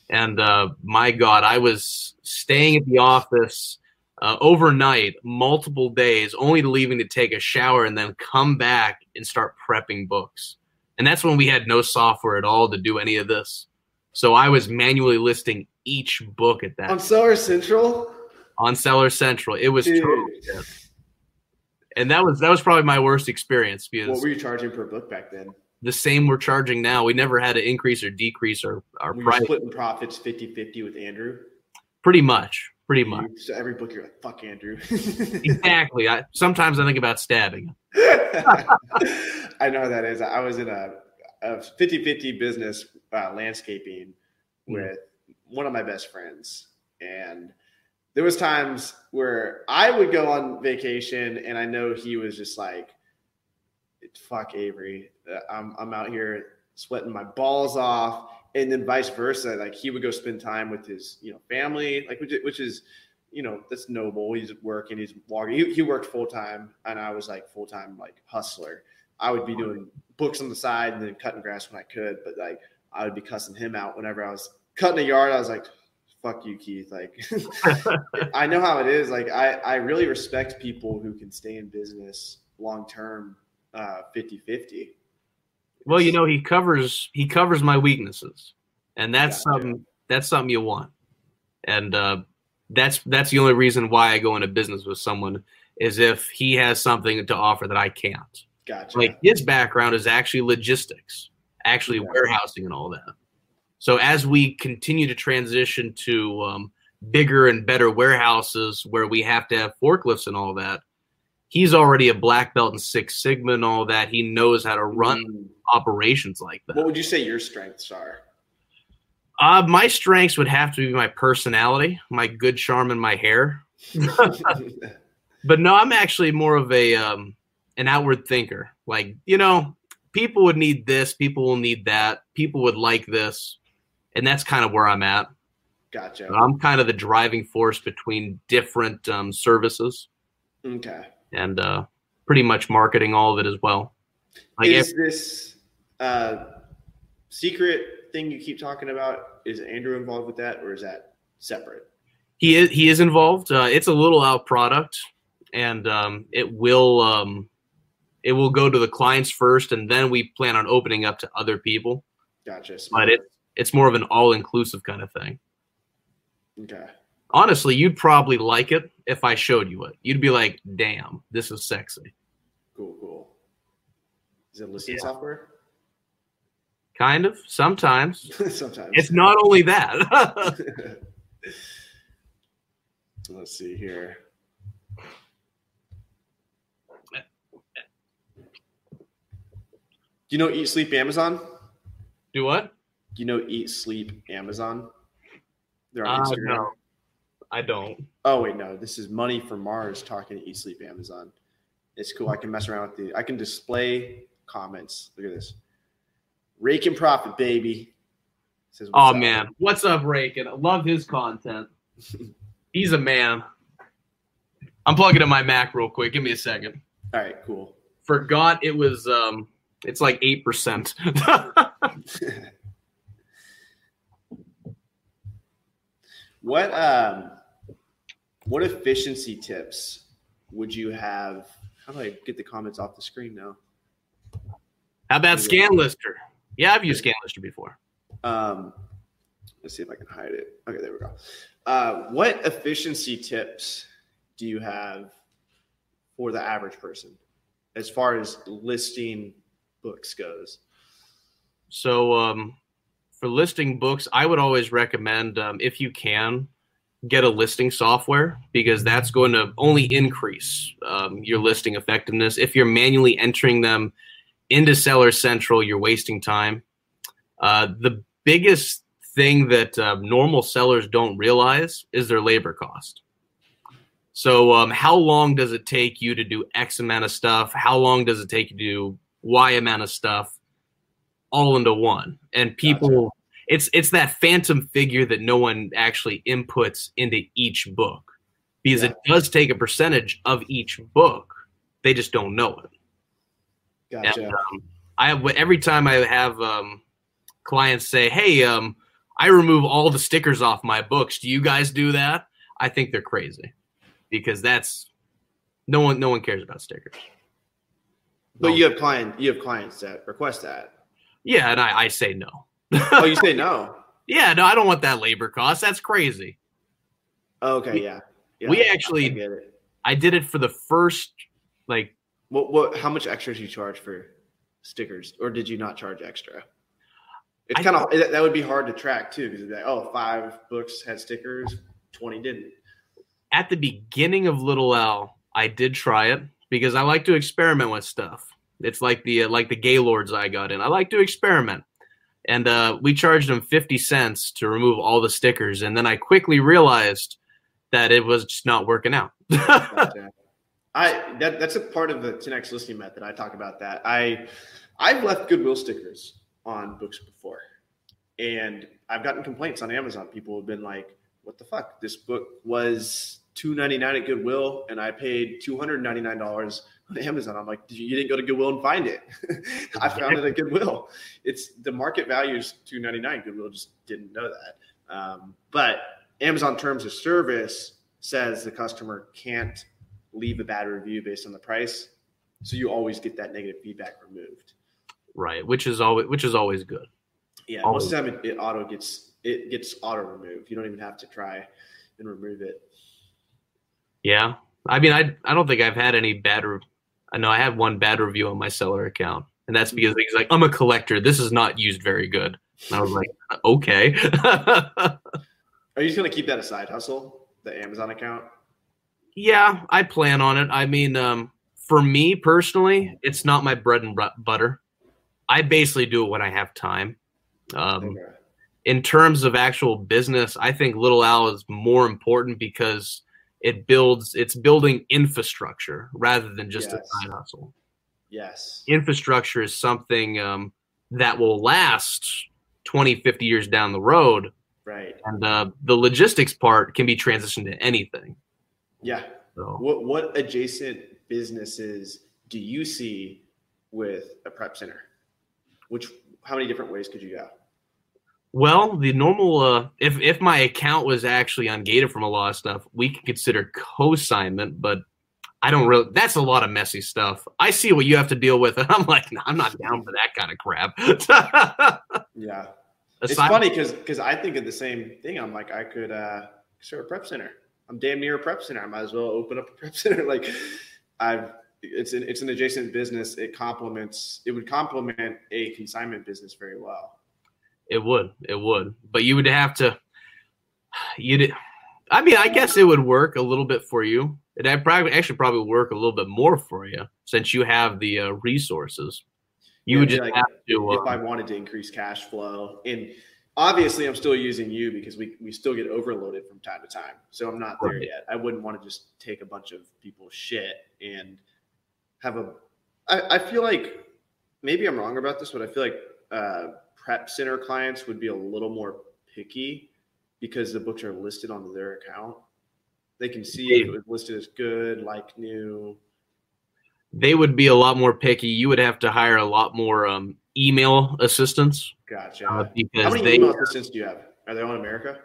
And uh, my God, I was staying at the office uh, overnight, multiple days, only leaving to take a shower and then come back and start prepping books. And that's when we had no software at all to do any of this. So I was manually listing each book at that On Seller Central, on Seller Central. It was totally and that was that was probably my worst experience because what were you charging per book back then? The same we're charging now. We never had to increase or decrease our, our you price. splitting profits 50-50 with Andrew? Pretty much. Pretty much. So every book you're like, fuck Andrew. Exactly. I sometimes I think about stabbing. him. I know that is. I was in a, a 50-50 business uh, landscaping with one of my best friends. And there was times where I would go on vacation and I know he was just like, fuck Avery. I'm, I'm out here sweating my balls off. And then vice versa. Like he would go spend time with his, you know, family, like which, is- which is, you know, that's noble. He's working, he's walking. He, he worked full time, and I was like full time, like hustler. I would be doing books on the side and then cutting grass when I could, but like I would be cussing him out whenever I was cutting a yard. I was like, "Fuck you, Keith!" Like I know how it is. Like I, I really respect people who can stay in business long term, uh, 50-50. Well, you know, he covers he covers my weaknesses, and that's Gotcha. something that's something you want, and uh, that's that's the only reason why I go into business with someone is if he has something to offer that I can't. Gotcha. Like his background is actually logistics, actually warehousing and all that. So as we continue to transition to um, bigger and better warehouses where we have to have forklifts and all that, he's already a black belt in Six Sigma and all that. He knows how to run Mm. Operations like that. What would you say your strengths are? Uh, my strengths would have to be my personality, my good charm, and my hair. But no, I'm actually more of a um, an outward thinker. Like you know, people would need this, people will need that, people would like this, and that's kind of where I'm at. gotcha. I'm kind of the driving force between different um, services Okay. and uh, pretty much marketing all of it as well. Like is this uh, secret thing you keep talking about? Is Andrew involved with that, or is that separate? he is he is involved. Uh, it's a Little Owl product, and um, it will um, it will go to the clients first, and then we plan on opening up to other people. Gotcha. But it it's more of an all inclusive kind of thing. okay. Honestly, you'd probably like it if I showed you it. You'd be like, "Damn, this is sexy." Cool. Cool. Is it listing Yeah. software? Kind of. Sometimes Sometimes it's not only that. Let's see here. Do you know Eat Sleep Amazon? Do what? Do you know Eat Sleep Amazon? They're Uh, Instagram. no, I don't. Oh wait, no. This is Money from Mars talking to Eat Sleep Amazon. It's cool. I can mess around with the. I can display comments. Look at this. Rake and profit, baby. Says, Oh up?" man, what's up, Rakin? I love his content. He's a man. I'm plugging in my Mac real quick. Give me a second. All right, cool. Forgot it was um it's like eight percent. What um, what efficiency tips would you have? How do I get the comments off the screen now? How about ScanLister? Yeah, I've used ScanLister before. Um, let's see if I can hide it. Okay, there we go. Uh, what efficiency tips do you have for the average person as far as listing books goes? So um for listing books, I would always recommend um, if you can get a listing software because that's going to only increase um, your listing effectiveness. If you're manually entering them into Seller Central, you're wasting time. Uh, the biggest thing that uh, normal sellers don't realize is their labor cost. So, um, how long does it take you to do X amount of stuff? How long does it take you to do Y amount of stuff? All into one, and people, it's it's that phantom figure that no one actually inputs into each book because it does take a percentage of each book. They just don't know it. Gotcha. And, um, I have every time I have um, clients say, "Hey, um, I remove all the stickers off my books. Do you guys do that?" I think they're crazy because that's no one no one cares about stickers. but No. you have client you have clients that request that. yeah, and I, I say no. Oh, you say no. yeah, no, I don't want that labor cost. That's crazy. Okay, yeah. yeah we actually- I. I did it for the first like What what? How much extra did you charge for stickers, or did you not charge extra? It's kind of that would be hard to track too, because like, oh, five books had stickers, twenty didn't. at the beginning of Little Owl, I did try it because I like to experiment with stuff. It's like the uh, like the Gaylords I got in. I like to experiment, and uh, we charged them fifty cents to remove all the stickers, and then I quickly realized that it was just not working out. Gotcha. I that that's a part of the 10x listing method. I talk about that. I I've left Goodwill stickers on books before, and I've gotten complaints on Amazon. People have been like, "What the fuck? This book was two ninety nine at Goodwill, and I paid two hundred ninety nine dollars on Amazon." I'm like, "You didn't go to Goodwill and find it? I found it at Goodwill. It's the market value is two ninety nine. Goodwill just didn't know that, um, but Amazon terms of service says the customer can't leave a bad review based on the price. So you always get that negative feedback removed. right, which is always which is always good. Yeah, Always. most of the time it, it auto gets it gets auto removed. You don't even have to try and remove it. Yeah, I mean, I I don't think I've had any bad re- I know I had one bad review on my seller account, and that's because he's like, "I'm a collector. This is not used very good." And I was like, "Okay." Are you just gonna keep that a side hustle, the Amazon account? Yeah, I plan on it. I mean, um, for me personally, it's not my bread and butter. I basically do it when I have time. Um, Okay. in terms of actual business, I think Little Owl is more important because it builds it's building infrastructure rather than just Yes. a side hustle. Yes. Infrastructure is something um, that will last 20, 50 years down the road. Right. And uh, the logistics part can be transitioned to anything. Yeah. So What what adjacent businesses do you see with a prep center? Which how many different ways could you go? Well, the normal uh if if my account was actually ungated from a lot of stuff, we could consider consignment, but I don't really that's a lot of messy stuff. I see what you have to deal with, and I'm like, no, I'm not down for that kind of crap. Yeah. It's funny because because I think of the same thing. I'm like, I could uh start a prep center. I'm damn near a prep center. I might as well open up a prep center. Like I've it's an it's an adjacent business. It complements it would complement a consignment business very well. It would, it would, but you would have to. You, I mean, I guess it would work a little bit for you. It probably actually probably work a little bit more for you since you have the uh, resources. You Yeah, would just like, have to. if I Uh, wanted to increase cash flow and obviously I'm still using you because we, we still get overloaded from time to time. So I'm not there yet. I wouldn't want to just take a bunch of people's shit and have a I, I feel like maybe I'm wrong about this, but I feel like uh, prep center clients would be a little more picky because the books are listed on their account. They can see if it was listed as good, like new. they would be a lot more picky. You would have to hire a lot more um, email assistants Gotcha. uh, How many they email assistants do you have? Are they all in America?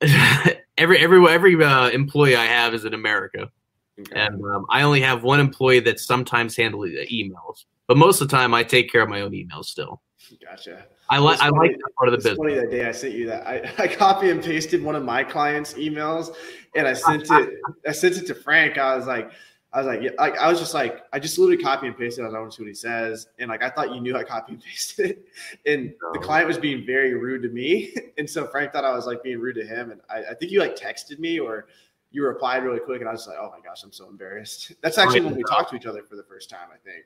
every every every uh, employee I have is in America, Okay. and um, I only have one employee that sometimes handles the emails. But most of the time, I take care of my own emails still. Gotcha. I like I like that part of the business. funny that day I sent you that. I, I copy and pasted one of my clients' emails and I sent it. I sent it to Frank. I was like, I was like, yeah, like I was just like, I just literally copy and pasted. I want to see what he says, and like I thought you knew I copy and pasted it, and the client was being very rude to me, and so Frank thought I was like being rude to him, and I, I think you like texted me or you replied really quick, and I was like, oh my gosh, I'm so embarrassed. That's actually when we talked to each other for the first time, I think.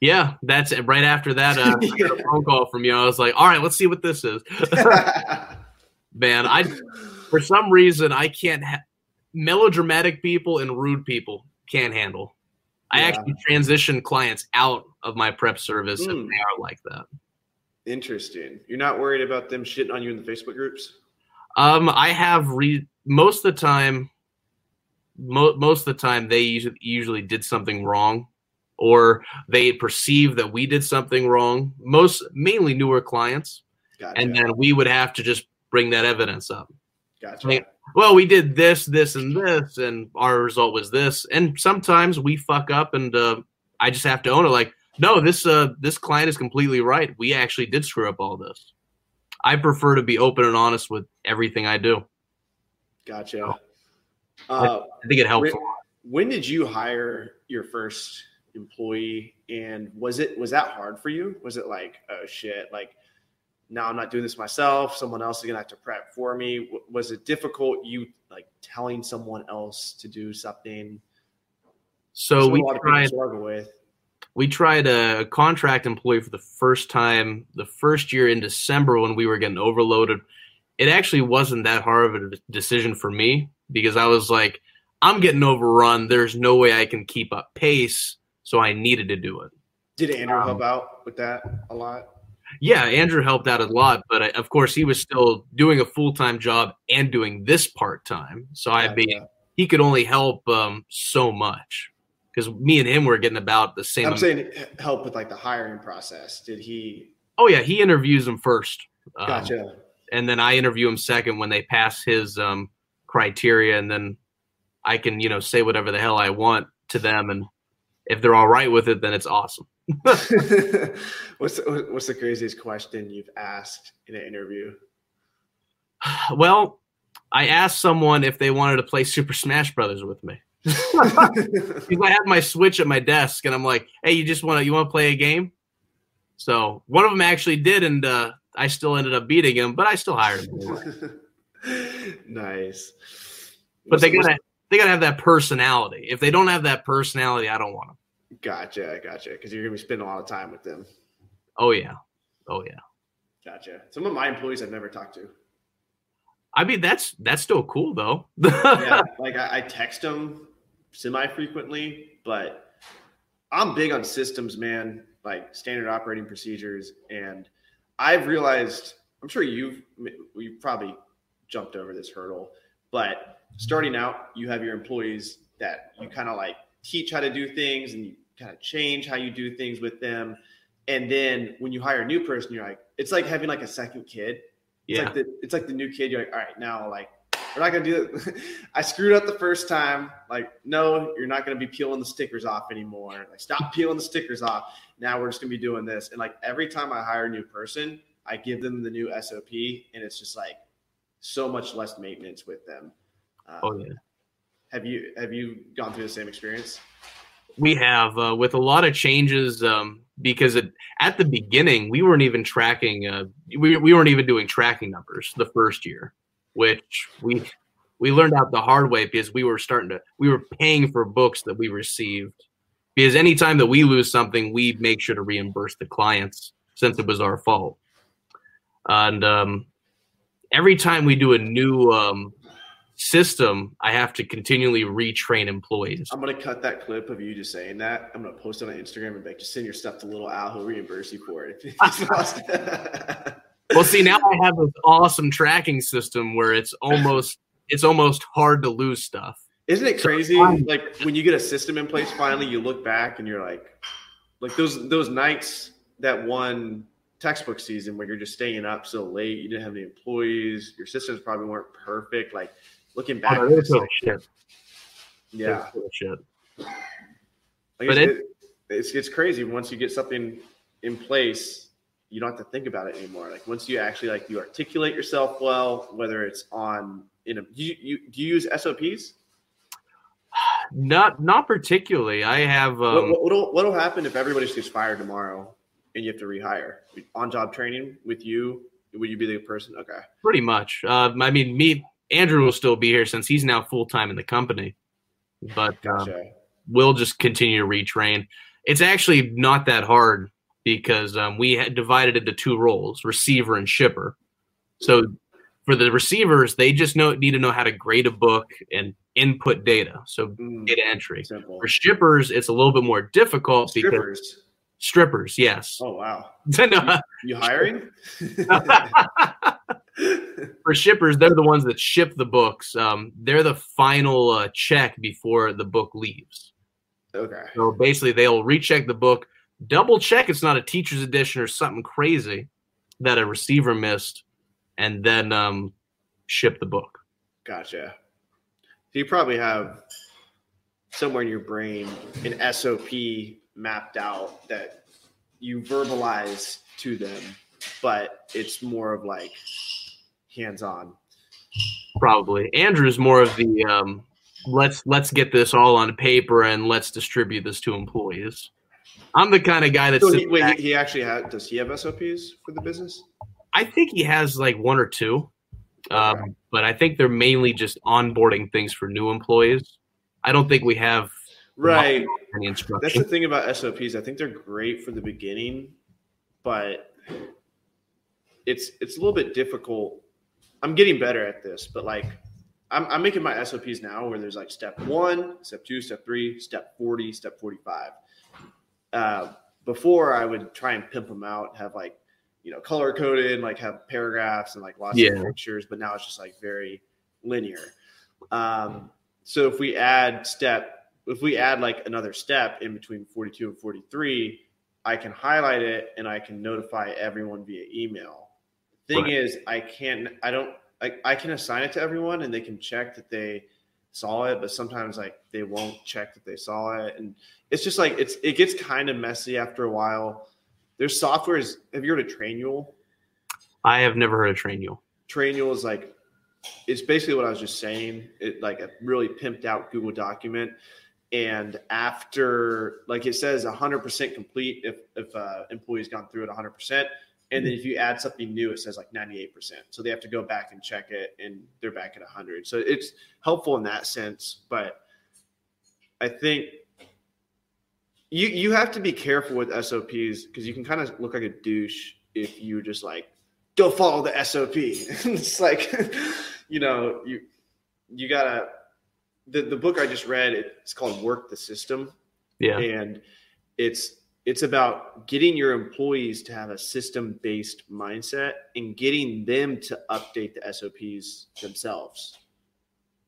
Yeah, that's it. Right after that, uh, I got a phone call from you. I was like, all right, let's see what this is. Man, I for some reason I can't ha- melodramatic people and rude people can't handle. I actually transition clients out of my prep service if Hmm. they are like that. Interesting. You're not worried about them shitting on you in the Facebook groups? Um, I have re most of the time. Mo- most of the time, they usually, usually did something wrong, or they perceive that we did something wrong. Most mainly newer clients, Gotcha. and then we would have to just bring that evidence up. gotcha. like- Well, we did this, this, and this, and our result was this. And sometimes we fuck up, and uh, I just have to own it. Like, no, this uh, this client is completely right. We actually did screw up all this. I prefer to be open and honest with everything I do. Gotcha. Uh, I think it helps. when, when did you hire your first employee, and was it was that hard for you? Was it like, oh shit, like now I'm not doing this myself. Someone else is gonna have to prep for me. W- Was it difficult you like telling someone else to do something? So we a lot of tried struggle with. we tried a contract employee for the first time the first year in December when we were getting overloaded. It actually wasn't that hard of a decision for me because I was like, I'm getting overrun. There's no way I can keep up pace, so I needed to do it. Did Andrew Um, help out with that a lot? Yeah, Andrew helped out a lot, but I, of course he was still doing a full time job and doing this part time. So I mean, Gotcha. he could only help um, so much because me and him were getting about the same. I'm saying help with like the hiring process. Did he? oh yeah, he interviews them first. Um, Gotcha. and then I interview him second when they pass his um, criteria, and then I can you know say whatever the hell I want to them, and if they're all right with it, then it's awesome. what's the, what's the craziest question you've asked in an interview? Well, I asked someone if they wanted to play Super Smash Brothers with me. Because I have my Switch at my desk, and I'm like, "Hey, you just want to you want to play a game?" So one of them actually did, and uh, I still ended up beating him, but I still hired him. nice. but they gotta they gotta have that personality. If they don't have that personality, I don't want them. Gotcha, gotcha. Because you're gonna be spending a lot of time with them. Oh yeah, oh yeah. Gotcha. Some of my employees I've never talked to. I mean, that's that's still cool though. Yeah, like I, I text them semi frequently, but I'm big on systems, man. Like standard operating procedures, and I've realized. I'm sure you've you've probably jumped over this hurdle, but starting out, you have your employees that you kind of like teach how to do things, and you kind of change how you do things with them. And then when you hire a new person, you're like, it's like having like a second kid. It's yeah, like the it's like the new kid. You're like, all right, now like we're not gonna do it. I screwed up the first time. Like, no, you're not gonna be peeling the stickers off anymore. Like, stop peeling the stickers off. Now we're just gonna be doing this. And like every time I hire a new person, I give them the new SOP, and it's just like so much less maintenance with them. Um, oh yeah. Have you have you gone through the same experience? We have uh, with a lot of changes um, because it, at the beginning we weren't even tracking. Uh, we we weren't even doing tracking numbers the first year, which we we learned out the hard way because we were starting to we were paying for books that we received because anytime that we lose something, we make sure to reimburse the clients since it was our fault. And um, every time we do a new um, system, I have to continually retrain employees. I'm gonna cut that clip of you just saying that. I'm gonna post it on Instagram and be like, just send your stuff to Little Owl. He'll reimburse you for it. If it's lost. Well, see, now I have this awesome tracking system where it's almost it's almost hard to lose stuff. Isn't it crazy? fun. Like when you get a system in place, finally you look back and you're like, like those those nights that one textbook season where you're just staying up so late, you didn't have any employees, your systems probably weren't perfect. Like looking back, Oh, no, it's like, shit. yeah, They're full of shit. Like But it's, it- it's it's crazy once you get something in place, you don't have to think about it anymore. Like once you actually like you articulate yourself well, whether it's on in a do you, you do you use SOPs? Not not particularly. I have what, um, what, what'll, what'll happen if everybody gets fired tomorrow and you have to rehire on job training with you? Would you be the person? Okay, pretty much. Uh, I mean, me Andrew will still be here since he's now full time in the company, but uh, gotcha. we'll just continue to retrain. It's actually not that hard because um, we had divided into two roles: receiver and shipper. So for the receivers, they just know need to know how to grade a book and input data, so Mm, data entry. simple. For shippers, it's a little bit more difficult because Strippers. strippers, yes. Oh wow, No, you hiring? for shippers, they're the ones that ship the books. Um, they're the final uh, check before the book leaves. okay. So basically, they'll recheck the book, double check it's not a teacher's edition or something crazy that a receiver missed, and then um, ship the book. Gotcha. So you probably have somewhere in your brain an SOP mapped out that you verbalize to them, but it's more of like hands on. Probably Andrew's more of the um, let's let's get this all on paper and let's distribute this to employees. I'm the kind of guy that So he, wait, back- he, actually had, does he have SOPs for the business? I think he has like one or two, um, Okay. but I think they're mainly just onboarding things for new employees. I don't think we have Right. any That's the thing about SOPs. I think they're great for the beginning, but it's it's a little bit difficult. I'm getting better at this, but like I'm, I'm making my SOPs now where there's like step one, step two, step three, step 40, step 45. Uh, before I would try and pimp them out, have like, you know, color coded, like have paragraphs and like lots Yeah. of pictures, but now it's just like very linear. Um, so if we add step if we add like another step in between 42 and 43 i can highlight it and i can notify everyone via email thing Right. is i can't i don't I, I can assign it to everyone and they can check that they saw it but sometimes like they won't check that they saw it and it's just like it's it gets kind of messy after a while there's software is have you heard of trainual I have never heard of Trainual. Trainual is like it's basically what I was just saying. It like a really pimped out Google document. And after, like it says, 100% complete if if uh, employee's gone through it 100%. And then if you add something new, it says like 98%. So they have to go back and check it, and they're back at 100. So it's helpful in that sense. But I think you you have to be careful with SOPs because you can kind of look like a douche if you just like go follow the SOP. it's like you know you you gotta the the book I just read it's called Work the System Yeah. and it's it's about getting your employees to have a system based mindset and getting them to update the SOPs themselves.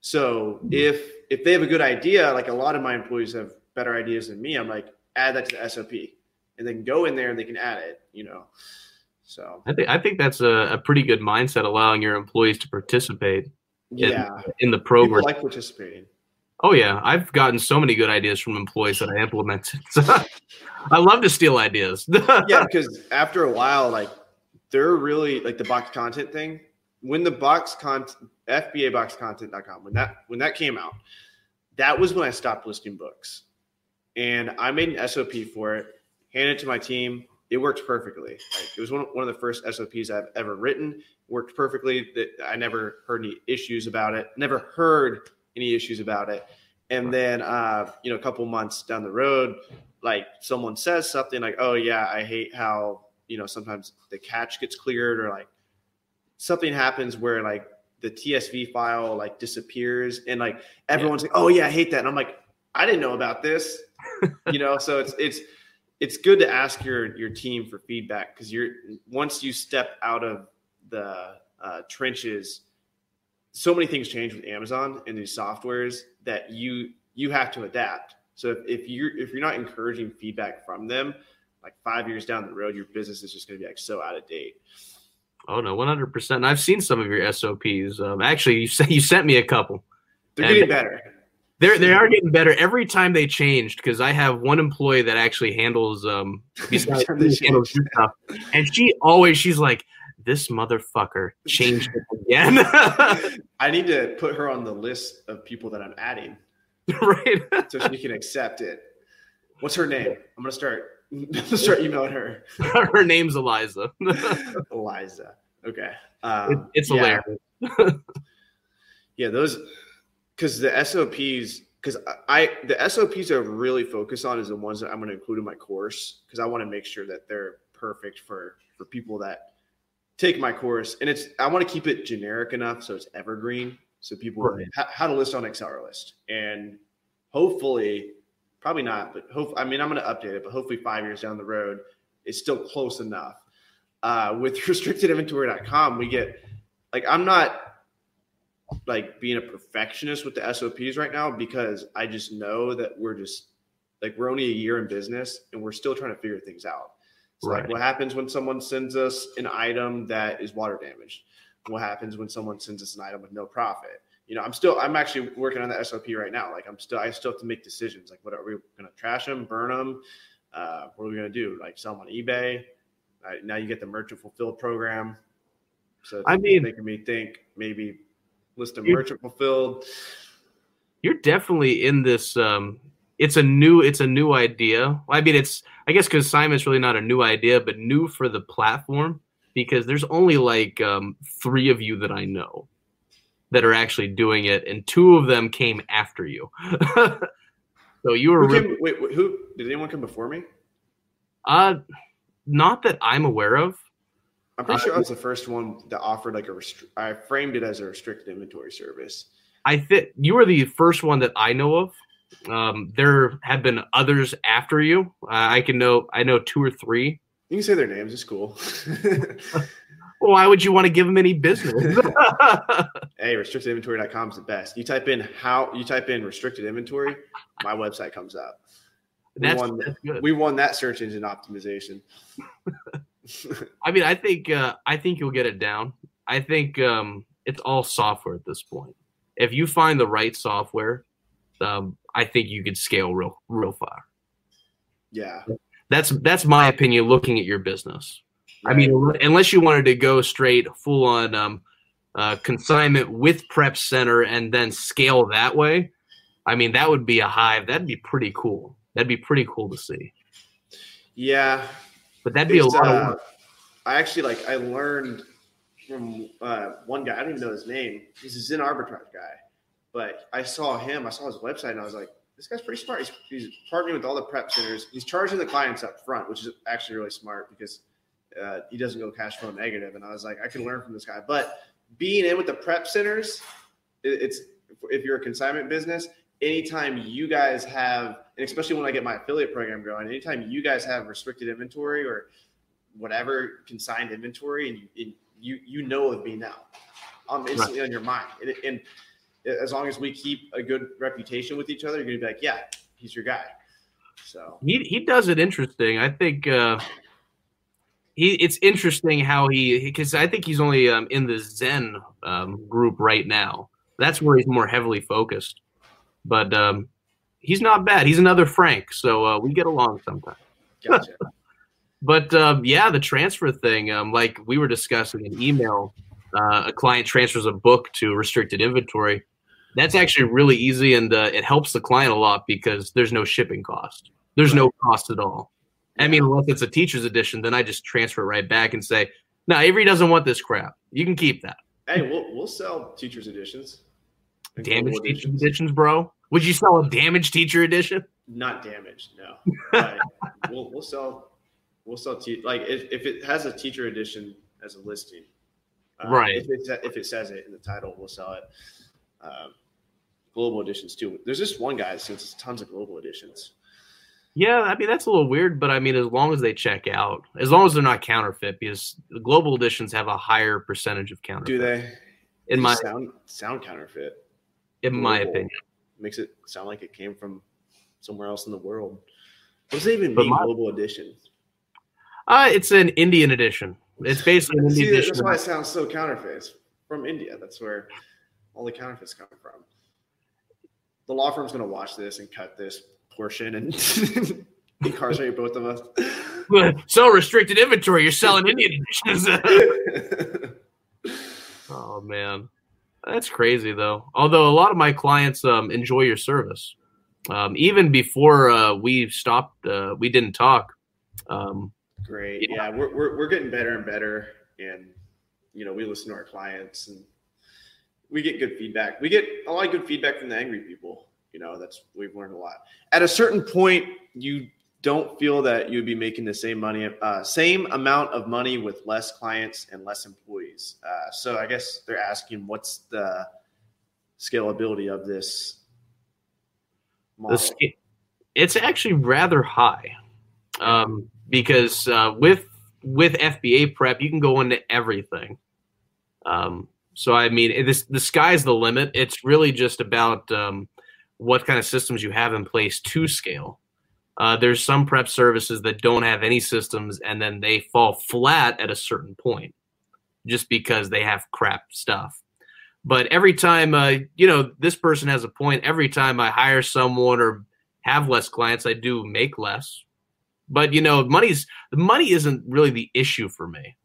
So if if they have a good idea, like a lot of my employees have better ideas than me, I'm like add that to the SOP, and then go in there and they can add it. You know, so I think I think that's a, a pretty good mindset, allowing your employees to participate yeah, in the people program. like participating. Oh yeah, I've gotten so many good ideas from employees that I implemented. I love to steal ideas. yeah, because after a while, like they're really like the box content thing. When the box content FBAboxcontent.com, when that when that came out, that was when I stopped listing books. And I made an SOP for it, handed it to my team. It worked perfectly. Like it was one, one of the first SOPs I've ever written. Worked perfectly. That I never heard any issues about it. Never heard any issues about it. And then uh, you know, a couple months down the road, like someone says something like, "Oh yeah, I hate how you know sometimes the catch gets cleared or like something happens where like the TSV file like disappears and like everyone's like, "Oh yeah, I hate that." And I'm like, "I didn't know about this." you know, so it's it's it's good to ask your your team for feedback because you're once you step out of the uh, trenches, so many things change with Amazon and these softwares that you you have to adapt. So if, you're if you're not encouraging feedback from them, like five years down the road, your business is just going to be like so out of date. oh no, one hundred percent. And I've seen some of your SOPs. Um, actually, you sent you sent me a couple. They're getting better. They're they are getting better every time they changed because I have one employee that actually handles um besides Every time they me, handles stuff, and she always she's like this motherfucker changed it again, I need to put her on the list of people that I'm adding right? so she can accept it. What's her name? I'm gonna start start emailing her. Her name's Eliza. Eliza. Okay. It- Um, it's yeah. hilarious. Yeah, those because the SOPs because I the SOPs I really focus on is the ones that I'm going to include in my course because I want to make sure that they're perfect for for people that take my course and it's I want to keep it generic enough so it's evergreen so people Right. ha- how to list on AccelerList and hopefully probably not but hope I mean I'm going to update it but hopefully five years down the road it's still close enough. Uh, with restrictedinventory.com we get like I'm not like being a perfectionist with the SOPs right now because I just know that we're just like we're only a year in business and we're still trying to figure things out. Right. like what happens when someone sends us an item that is water damaged? What happens when someone sends us an item with no profit? You know, I'm still I'm actually working on the SOP right now. Like I'm still I still have to make decisions. Like what are we going to trash them, burn them? Uh, what are we going to do? Like sell them on eBay? Uh, now you get the merchant fulfilled program. So I mean- making me think maybe list You- merchant fulfilled. You're definitely in this. Um, it's a new. It's a new idea. I mean, it's. I guess because Simon's really not a new idea, but new for the platform because there's only like um, three of you that I know that are actually doing it, and two of them came after you. so you were Who really, came, wait, wait, who did anyone come before me? uh, not that I'm aware of. I'm pretty Uh, sure I was the first one that offered like a restri- I framed it as a restricted inventory service. I think you were the first one that I know of. Um, there have been others after you. Uh, I can know. I know two or three. You can say their names. It's cool. Well, why would you want to give them any business? hey, restrictedinventory.com is the best. You type in how you type in restricted inventory, my website comes up. We that's, won, that's good. we won that search engine optimization. I mean, I think uh, I think you'll get it down. I think um, it's all software at this point. If you find the right software, um, I think you could scale real real far. yeah. That's that's my opinion. Looking at your business, I mean, unless you wanted to go straight full on um, uh, consignment with prep center and then scale that way, I mean, that would be a hive. That'd be pretty cool. That'd be pretty cool to see. Yeah, But that'd be a lot uh, of work. I actually like I learned from uh, one guy. I don't even know his name. He's a Zen arbitrage guy, but I saw him. I saw his website, and I was like, "This guy's pretty smart. He's, he's partnering with all the prep centers. He's charging the clients up front, which is actually really smart because uh, he doesn't go cash flow negative." And I was like, "I can learn from this guy." But being in with the prep centers, it, it's if you're a consignment business, anytime you guys have, and especially when I get my affiliate program going, anytime you guys have restricted inventory or whatever consigned inventory, and you and you you know of me now, I'm instantly on your mind. And, and as long as we keep a good reputation with each other, you're gonna be like, yeah, he's your guy. So He he does it interesting. I think uh, he it's interesting how he because I think he's only um, in the Zen um, group right now. That's where he's more heavily focused. But um, he's not bad. He's another Frank, so uh, we get along sometimes. gotcha. But um, yeah, the transfer thing, um, like we were discussing in email, uh, a client transfers a book to restricted inventory. That's actually really easy, and uh, it helps the client a lot because there's no shipping cost. There's no cost at all. I mean, unless it's a teacher's edition, then I just transfer it right back and say, "No, Avery doesn't want this crap. You can keep that." hey, we'll we'll sell teachers editions. Damaged teacher editions. editions, bro. Would you sell a damaged teacher edition? Not damaged, no. But we'll we'll sell we'll sell te- like if, if it has a teacher edition as a listing, uh, Right. If it, if it says it in the title, we'll sell it. Um, global editions too. There's just one guy that sells tons of global editions. Yeah, I mean that's a little weird, but I mean as long as they check out, as long as they're not counterfeit, because the global editions have a higher percentage of counterfeit. Do they? In my sound sound counterfeit in my opinion, makes it sound like it came from somewhere else in the world. What does it even But mean? my- global edition. uh, it's an Indian edition. It's basically an See, Indian that's why it sounds so counterfeit. It's from India. That's where all the counterfeits come from. The law firm's going to watch this and cut this portion and incarcerate both of us. so restricted inventory. You're selling Indian editions. oh man, that's crazy though. Although a lot of my clients um, enjoy your service, um, even before uh, we stopped, uh, we didn't talk. Um, Great. Yeah, we're, we're, we're getting better and better. And, you know, we listen to our clients and we get good feedback. We get a lot of good feedback from the angry people. You know, that's, we've learned a lot. At a certain point, you don't feel that you'd be making the same money, uh, same amount of money with less clients and less employees. Uh, so I guess they're asking what's the scalability of this model? sca- it's actually rather high um, because uh, with with FBA prep you can go into everything. Um, so I mean, this the sky's the limit. It's really just about um, what kind of systems you have in place to scale. Uh, there's some prep services that don't have any systems, and then they fall flat at a certain point, just because they have crap stuff. But every time, uh, you know, this person has a point. Every time I hire someone or have less clients, I do make less. But you know, money's the money isn't really the issue for me.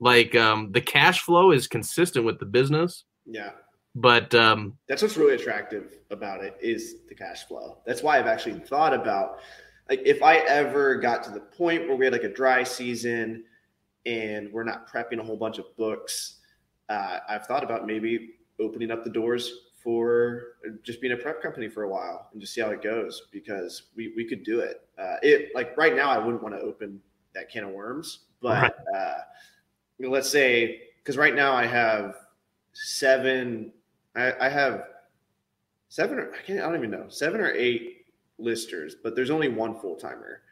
Like um, the cash flow is consistent with the business, Yeah. but um, that's what's really attractive about it is the cash flow. That's why I've actually thought about like if I ever got to the point where we had like a dry season and we're not prepping a whole bunch of books, uh, I've thought about maybe opening up the doors for just being a prep company for a while and just see how it goes because we, we could do it. Uh, it like right now I wouldn't want to open that can of worms, but Right. uh, you know, let's say because right now I have seven I, I have seven or I can't I don't even know seven or eight listers, but there's only one full timer,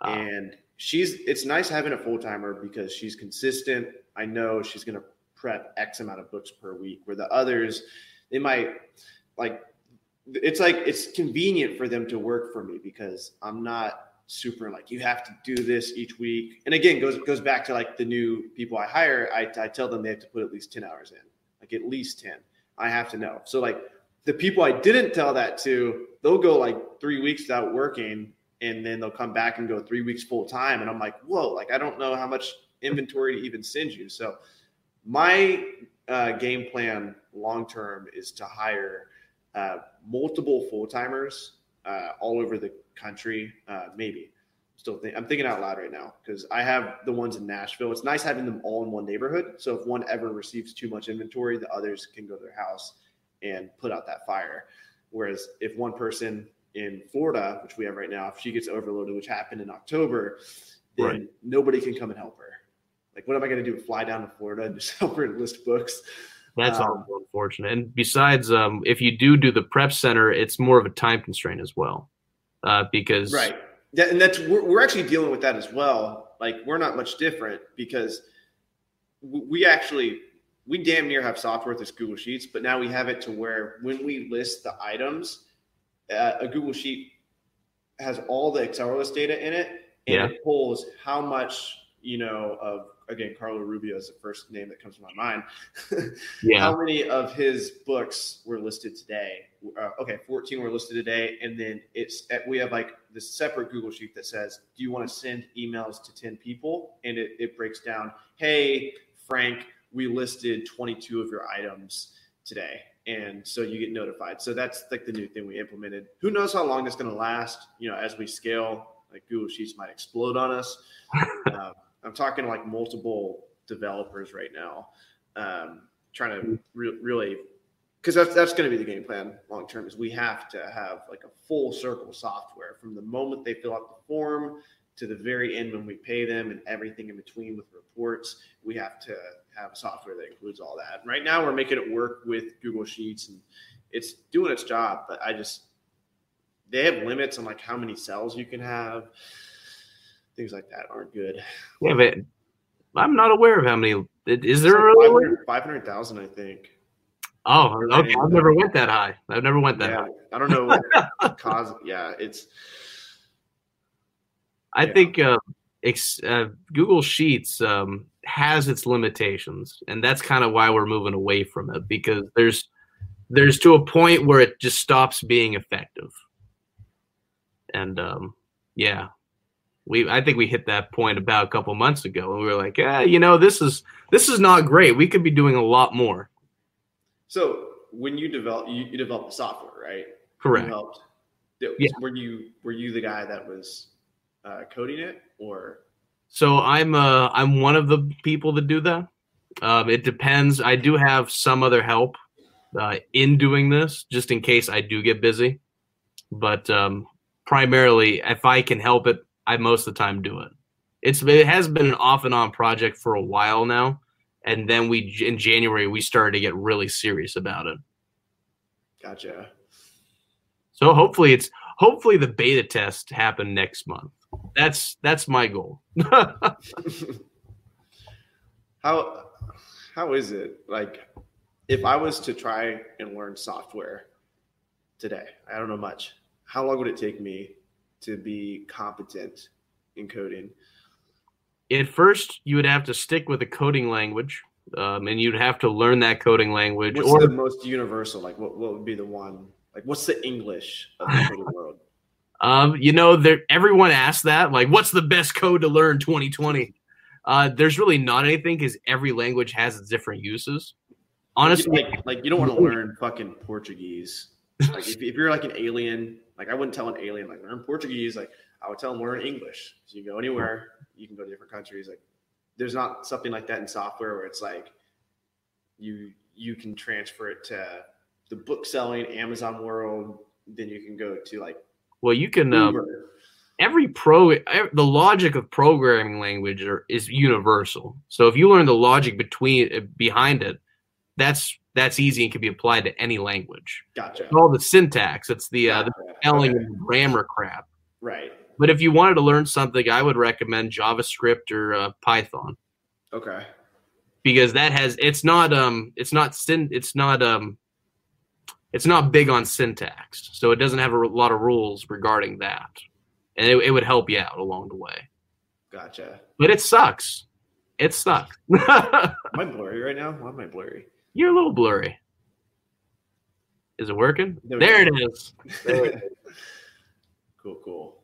Ah. and she's it's nice having a full timer because she's consistent. I know she's gonna prep X amount of books per week, where the others they might like it's like it's convenient for them to work for me because I'm not super like you have to do this each week. And again, goes goes back to like the new people I hire. I, I tell them they have to put at least ten hours in, like at least ten. I have to know. So like the people I didn't tell that to, they'll go like three weeks without working, and then they'll come back and go three weeks full time. And I'm like, whoa, like I don't know how much inventory to even send you. So my uh, game plan long term is to hire uh, multiple full timers uh, all over the country. Uh, maybe still think I'm thinking out loud right now because I have the ones in Nashville. It's nice having them all in one neighborhood. So if one ever receives too much inventory, the others can go to their house and put out that fire. Whereas if one person in Florida, which we have right now, if she gets overloaded, which happened in October, then Right. nobody can come and help her. Like, what am I going to do? Fly down to Florida and just help her list books? That's Um, unfortunate. And besides, um, if you do do the prep center, it's more of a time constraint as well, uh, because Right. That, and that's we're, we're actually dealing with that as well. Like we're not much different because we actually we damn near have software with this Google Sheets, but now we have it to where when we list the items, uh, a Google Sheet has all the AccelerList data in it, and Yeah. it pulls how much you know of again Carlo Rubio is the first name that comes to my mind. yeah, How many of his books were listed today? Uh, okay, 14 were listed today. And then it's we have like this separate Google sheet that says, Do you want to send emails to 10 people? And it, it breaks down, Hey, Frank, we listed 22 of your items today. And so you get notified. So that's like the new thing we implemented. Who knows how long that's going to last? You know, as we scale, like Google Sheets might explode on us. uh, I'm talking like multiple developers right now um, trying to re- really because that's that's going to be the game plan long term is we have to have like a full circle software from the moment they fill out the form to the very end when we pay them and everything in between with reports. We have to have software that includes all that. Right now we're making it work with google sheets and it's doing its job but i just they have limits on like how many cells you can have things like that aren't good yeah, but I'm not aware of how many. Is there really? a limit? 500 500,000 i think Oh, okay. I've never went that high. I've never went that yeah, high. I don't know what cause. Yeah, it's I Yeah. think uh, ex- uh, Google Sheets um, has its limitations, and that's kind of why we're moving away from it because there's there's to a point where it just stops being effective. And um, yeah, we I think we hit that point about a couple months ago, and we were like, yeah, you know, this is this is not great. We could be doing a lot more. so when you develop you, you develop the software, right? Correct. You helped. Yeah. Were you were you the guy that was uh, coding it, or So I'm uh I'm one of the people that do that. Um, it depends. I do have some other help uh, in doing this, just in case I do get busy. But um, primarily, if I can help it, I most of the time do it. It's it has been an off and on project for a while now, and then we in January we started to get really serious about it. gotcha? So hopefully it's hopefully the beta test happen next month. That's that's my goal. how how is it like if I was to try and learn software today? I don't know much. How long would it take me to be competent in coding? at first you would have to stick with a coding language um, and you'd have to learn that coding language What's or the most universal? Like, what, what would be the one? Like, what's the English of the coding world? um, you know there everyone asks that like what's the best code to learn 2020 uh, there's really not anything because every language has its different uses honestly like, like you don't want to learn fucking Portuguese. Like, if, if you're like an alien, like I wouldn't tell an alien like learn Portuguese. Like, I would tell them learn English. So you go anywhere, you can go to different countries. Like, there's not something like that in software where it's like you you can transfer it to the book selling Amazon world. Then you can go to like well you can um, every pro the logic of programming language are, is universal so if you learn the logic between uh, behind it that's that's easy and can be applied to any language Gotcha. It's all the syntax it's the uh, the spelling Okay. and grammar crap Right. But if you wanted to learn something, I would recommend JavaScript or uh, Python Okay. because that has it's not um it's not syn it's not um it's not big on syntax, so it doesn't have a lot of rules regarding that, and it, it would help you out along the way. Gotcha. But it sucks. It sucks. Am I blurry right now? Why am I blurry? You're a little blurry. Is it working? There There it is. There it cool, cool.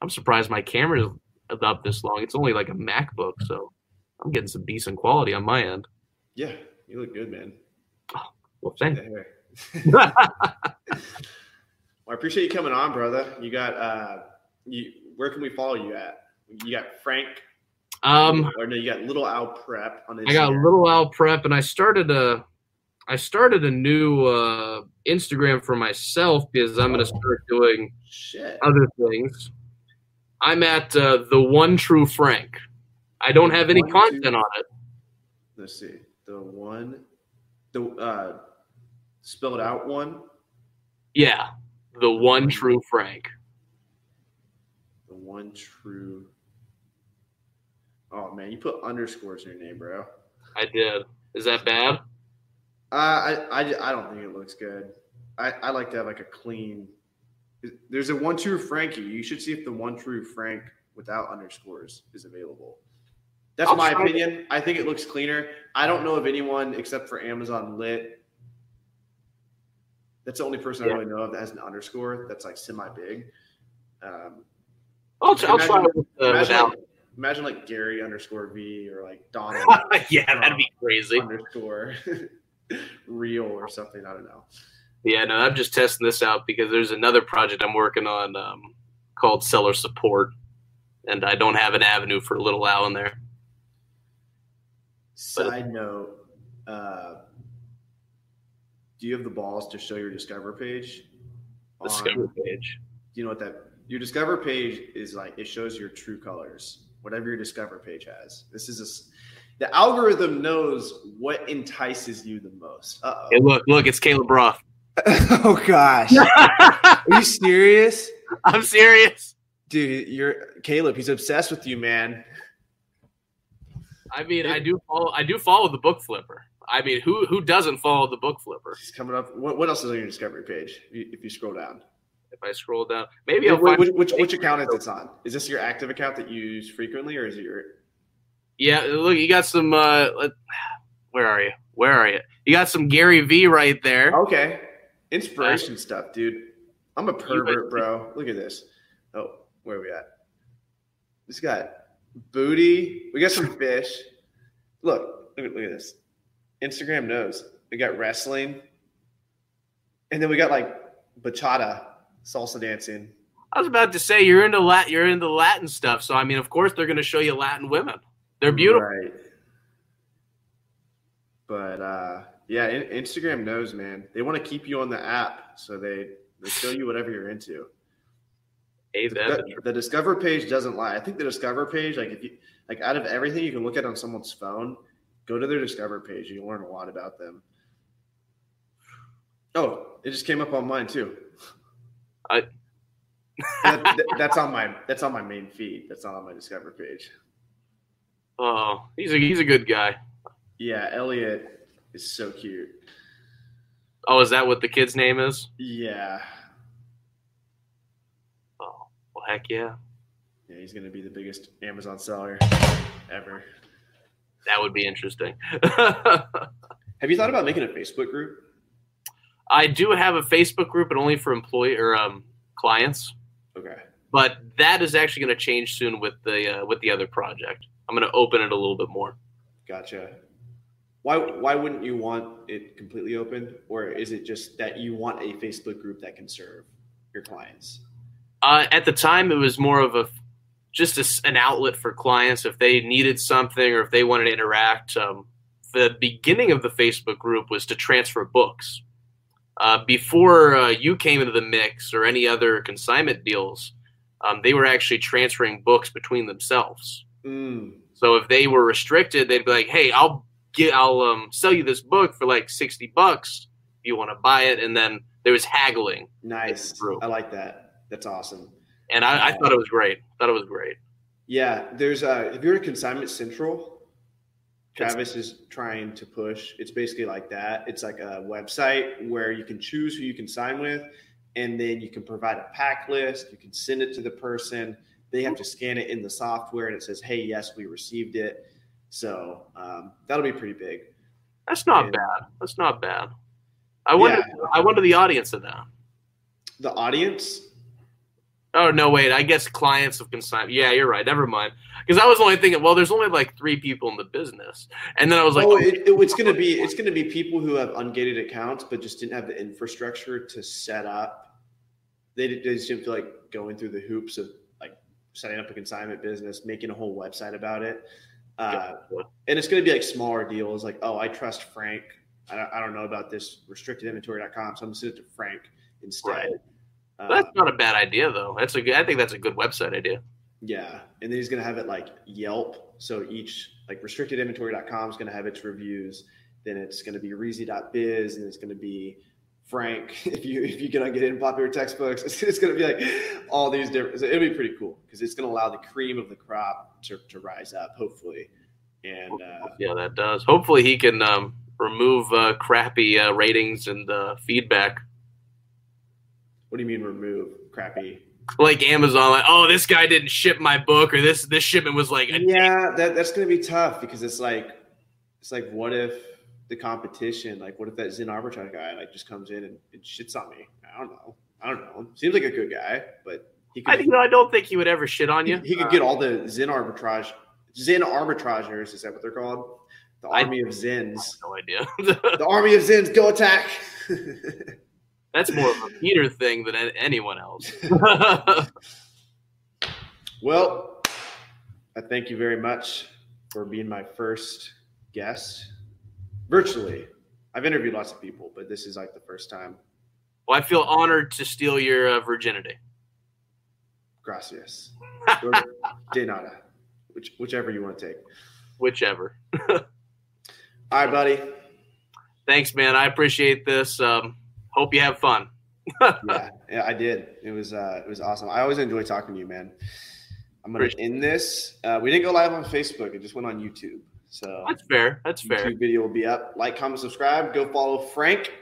I'm surprised my camera's up this long. It's only like a MacBook, so I'm getting some decent quality on my end. Yeah, You look good, man. Well, The thank hair. Well, I appreciate you coming on, brother. You got uh, you. Where can we follow you at? You got Frank, um, or no? You got Little Owl Prep on Instagram. I got. Little Owl Prep, and I started a, I started a new uh, Instagram for myself because I'm going to start doing Shit. other things. I'm at uh, the one true Frank. I don't have any One, content two- on it. Let's see. The one, the uh, spelled out one, Yeah, the one true Frank. the one true. Oh man, you put underscores in your name, bro. I did. Is that bad? Uh, I, I, I don't think it looks good. I, I like to have like a clean. There's a one true Frankie. You should see if the one true Frank without underscores is available. That's I'll my try it. opinion. I think it looks cleaner. I don't know of anyone except for Amazon Lit. That's the only person Yeah. I really know of that has an underscore that's like semi big. Um, I'll, I'll try Imagine- it with, uh, without. like, imagine like Gary underscore V or like Donald yeah, that'd be crazy. underscore real or something. I don't know. Yeah, no, I'm just testing this out because there's another project I'm working on um, called Seller Support, and I don't have an avenue for a Little Owl in there. Side note, uh, do you have the balls to show your Discover page? on- Discover page. Do you know what that your Discover page is like? It shows your true colors, whatever your Discover page has. This is a the algorithm knows what entices you the most. Uh Hey, look, look, it's Caleb Roth. oh gosh, are you serious, I'm serious. dude? You're Caleb. He's obsessed with you, man. I mean, I do follow. I do follow the book flipper. I mean, who who doesn't follow the book flipper? He's coming up. What, what else is on your Discovery page? If you scroll down, If I scroll down, maybe I'll which, find. which, which account is this on? Is this your active account that you use frequently, or is it your Yeah, look, you got some. Uh, where are you? Where are you? You got some Gary V right there. Okay. Inspiration stuff, dude. I'm a pervert, bro. Look at this. Oh, where are we at? This got booty. We got some fish. Look, look at, look at this. Instagram knows. We got wrestling. And then we got like bachata, salsa dancing. I was about to say you're into Latin. You're into Latin stuff, so I mean, of course, they're going to show you Latin women. They're beautiful. Right. But uh yeah, in- Instagram knows, man. They want to keep you on the app, so they they show you whatever you're into. Hey, the, the discover page doesn't lie. I think the discover page, like if you like out of everything you can look at on someone's phone, go to their discover page. You'll learn a lot about them. Oh, it just came up on mine too. I- That- that- that's on my that's on my main feed. That's not on my discover page. oh, he's a he's a good guy. Yeah, Elliot is so cute. Oh, is that what the kid's name is? Yeah, Oh, well, heck yeah, yeah, he's gonna be the biggest Amazon seller ever. that would be interesting. Have you thought about making a Facebook group? I do have a Facebook group, but only for employee or um, clients. Okay. But that is actually going to change soon with the uh, with the other project. I'm going to open it a little bit more. Gotcha. Why why wouldn't you want it completely open, or is it just that you want a Facebook group that can serve your clients? Uh, at the time, it was more of a just a an outlet for clients if they needed something or if they wanted to interact. Um, the beginning of the Facebook group was to transfer books. Uh, before uh, you came into the mix or any other consignment deals, um, they were actually transferring books between themselves. Mm, So if they were restricted, they'd be like, "Hey, I'll get, I'll um, sell you this book for like sixty bucks if you want to buy it." And then there was haggling, nice. I like that. That's awesome. and I, I thought it was great. Thought it was great. Yeah, there's uh if you're a consignment central, Travis is trying to push. It's basically like that. It's like a website where you can choose who you can sign with, and then you can provide a pack list. You can send it to the person. They have to scan it in the software, and it says, "Hey, yes, we received it." So um, that'll be pretty big. That's not Yeah. bad. That's not bad. I wonder. Yeah. I wonder the audience of that. The audience, Oh no, wait. I guess clients of consignment. Yeah, you're right. Never mind. Because I was only thinking, well, there's only like three people in the business, and then I was like, oh, it, it- it's gonna be it's gonna be people who have ungated accounts but just didn't have the infrastructure to set up. They, they just didn't feel like going through the hoops of like setting up a consignment business, making a whole website about it. Uh, and it's going to be like smaller deals, like oh, I trust Frank. I don't, I don't know about this restrictedinventory.com, so I'm going to send it to Frank instead. Right. Uh, that's not a bad idea though. That's a good. I think that's a good website idea. Yeah, and then he's gonna have it like Yelp. So each like restrictedinventory.com is gonna have its reviews. Then it's gonna be Reezy.biz, and it's gonna be Frank. If you if you on get in popular textbooks, it's, it's gonna be like all these different. So it'll be pretty cool because it's gonna allow the cream of the crop to, to rise up, hopefully. And uh, Yeah, that does. Hopefully, he can um, remove uh, crappy uh, ratings and uh, feedback. What do you mean remove crappy? Like Amazon, like, oh, this guy didn't ship my book, or this this shipment was like, a Yeah, that, that's gonna be tough because it's like it's like what if the competition, like what if that Zen arbitrage guy like just comes in and, and shits on me? I don't know. I don't know. Seems like a good guy, but he I, could you know, I don't think he would ever shit on you. he could get all the Zen arbitrage Zen arbitragers, is that what they're called? The I- army of Zens. no idea. The army of Zens, go attack. That's more of a Peter thing than anyone else. well, I thank you very much for being my first guest virtually. I've interviewed lots of people, but this is like the first time. well, I feel honored to steal your uh, virginity. Gracias. De nada. Which, whichever you want to take. Whichever. All right, buddy. Thanks, man. I appreciate this. Um, hope you have fun. yeah, yeah, I did. It was uh, it was awesome. I always enjoy talking to you, man. I'm gonna Appreciate end this. Uh, we didn't go live on Facebook; it just went on YouTube. So That's fair. That's fair. YouTube video will be up. Like, comment, subscribe. Go follow Frank.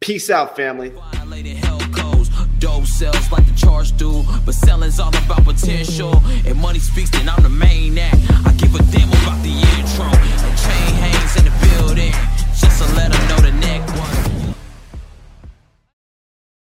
Peace out, family. Violated hell codes, dope sells like the charge do, but selling's all about potential. And money speaks, then I'm the main act. I give a damn about the intro. A chain hangs in the building, just to let 'em know the neck one.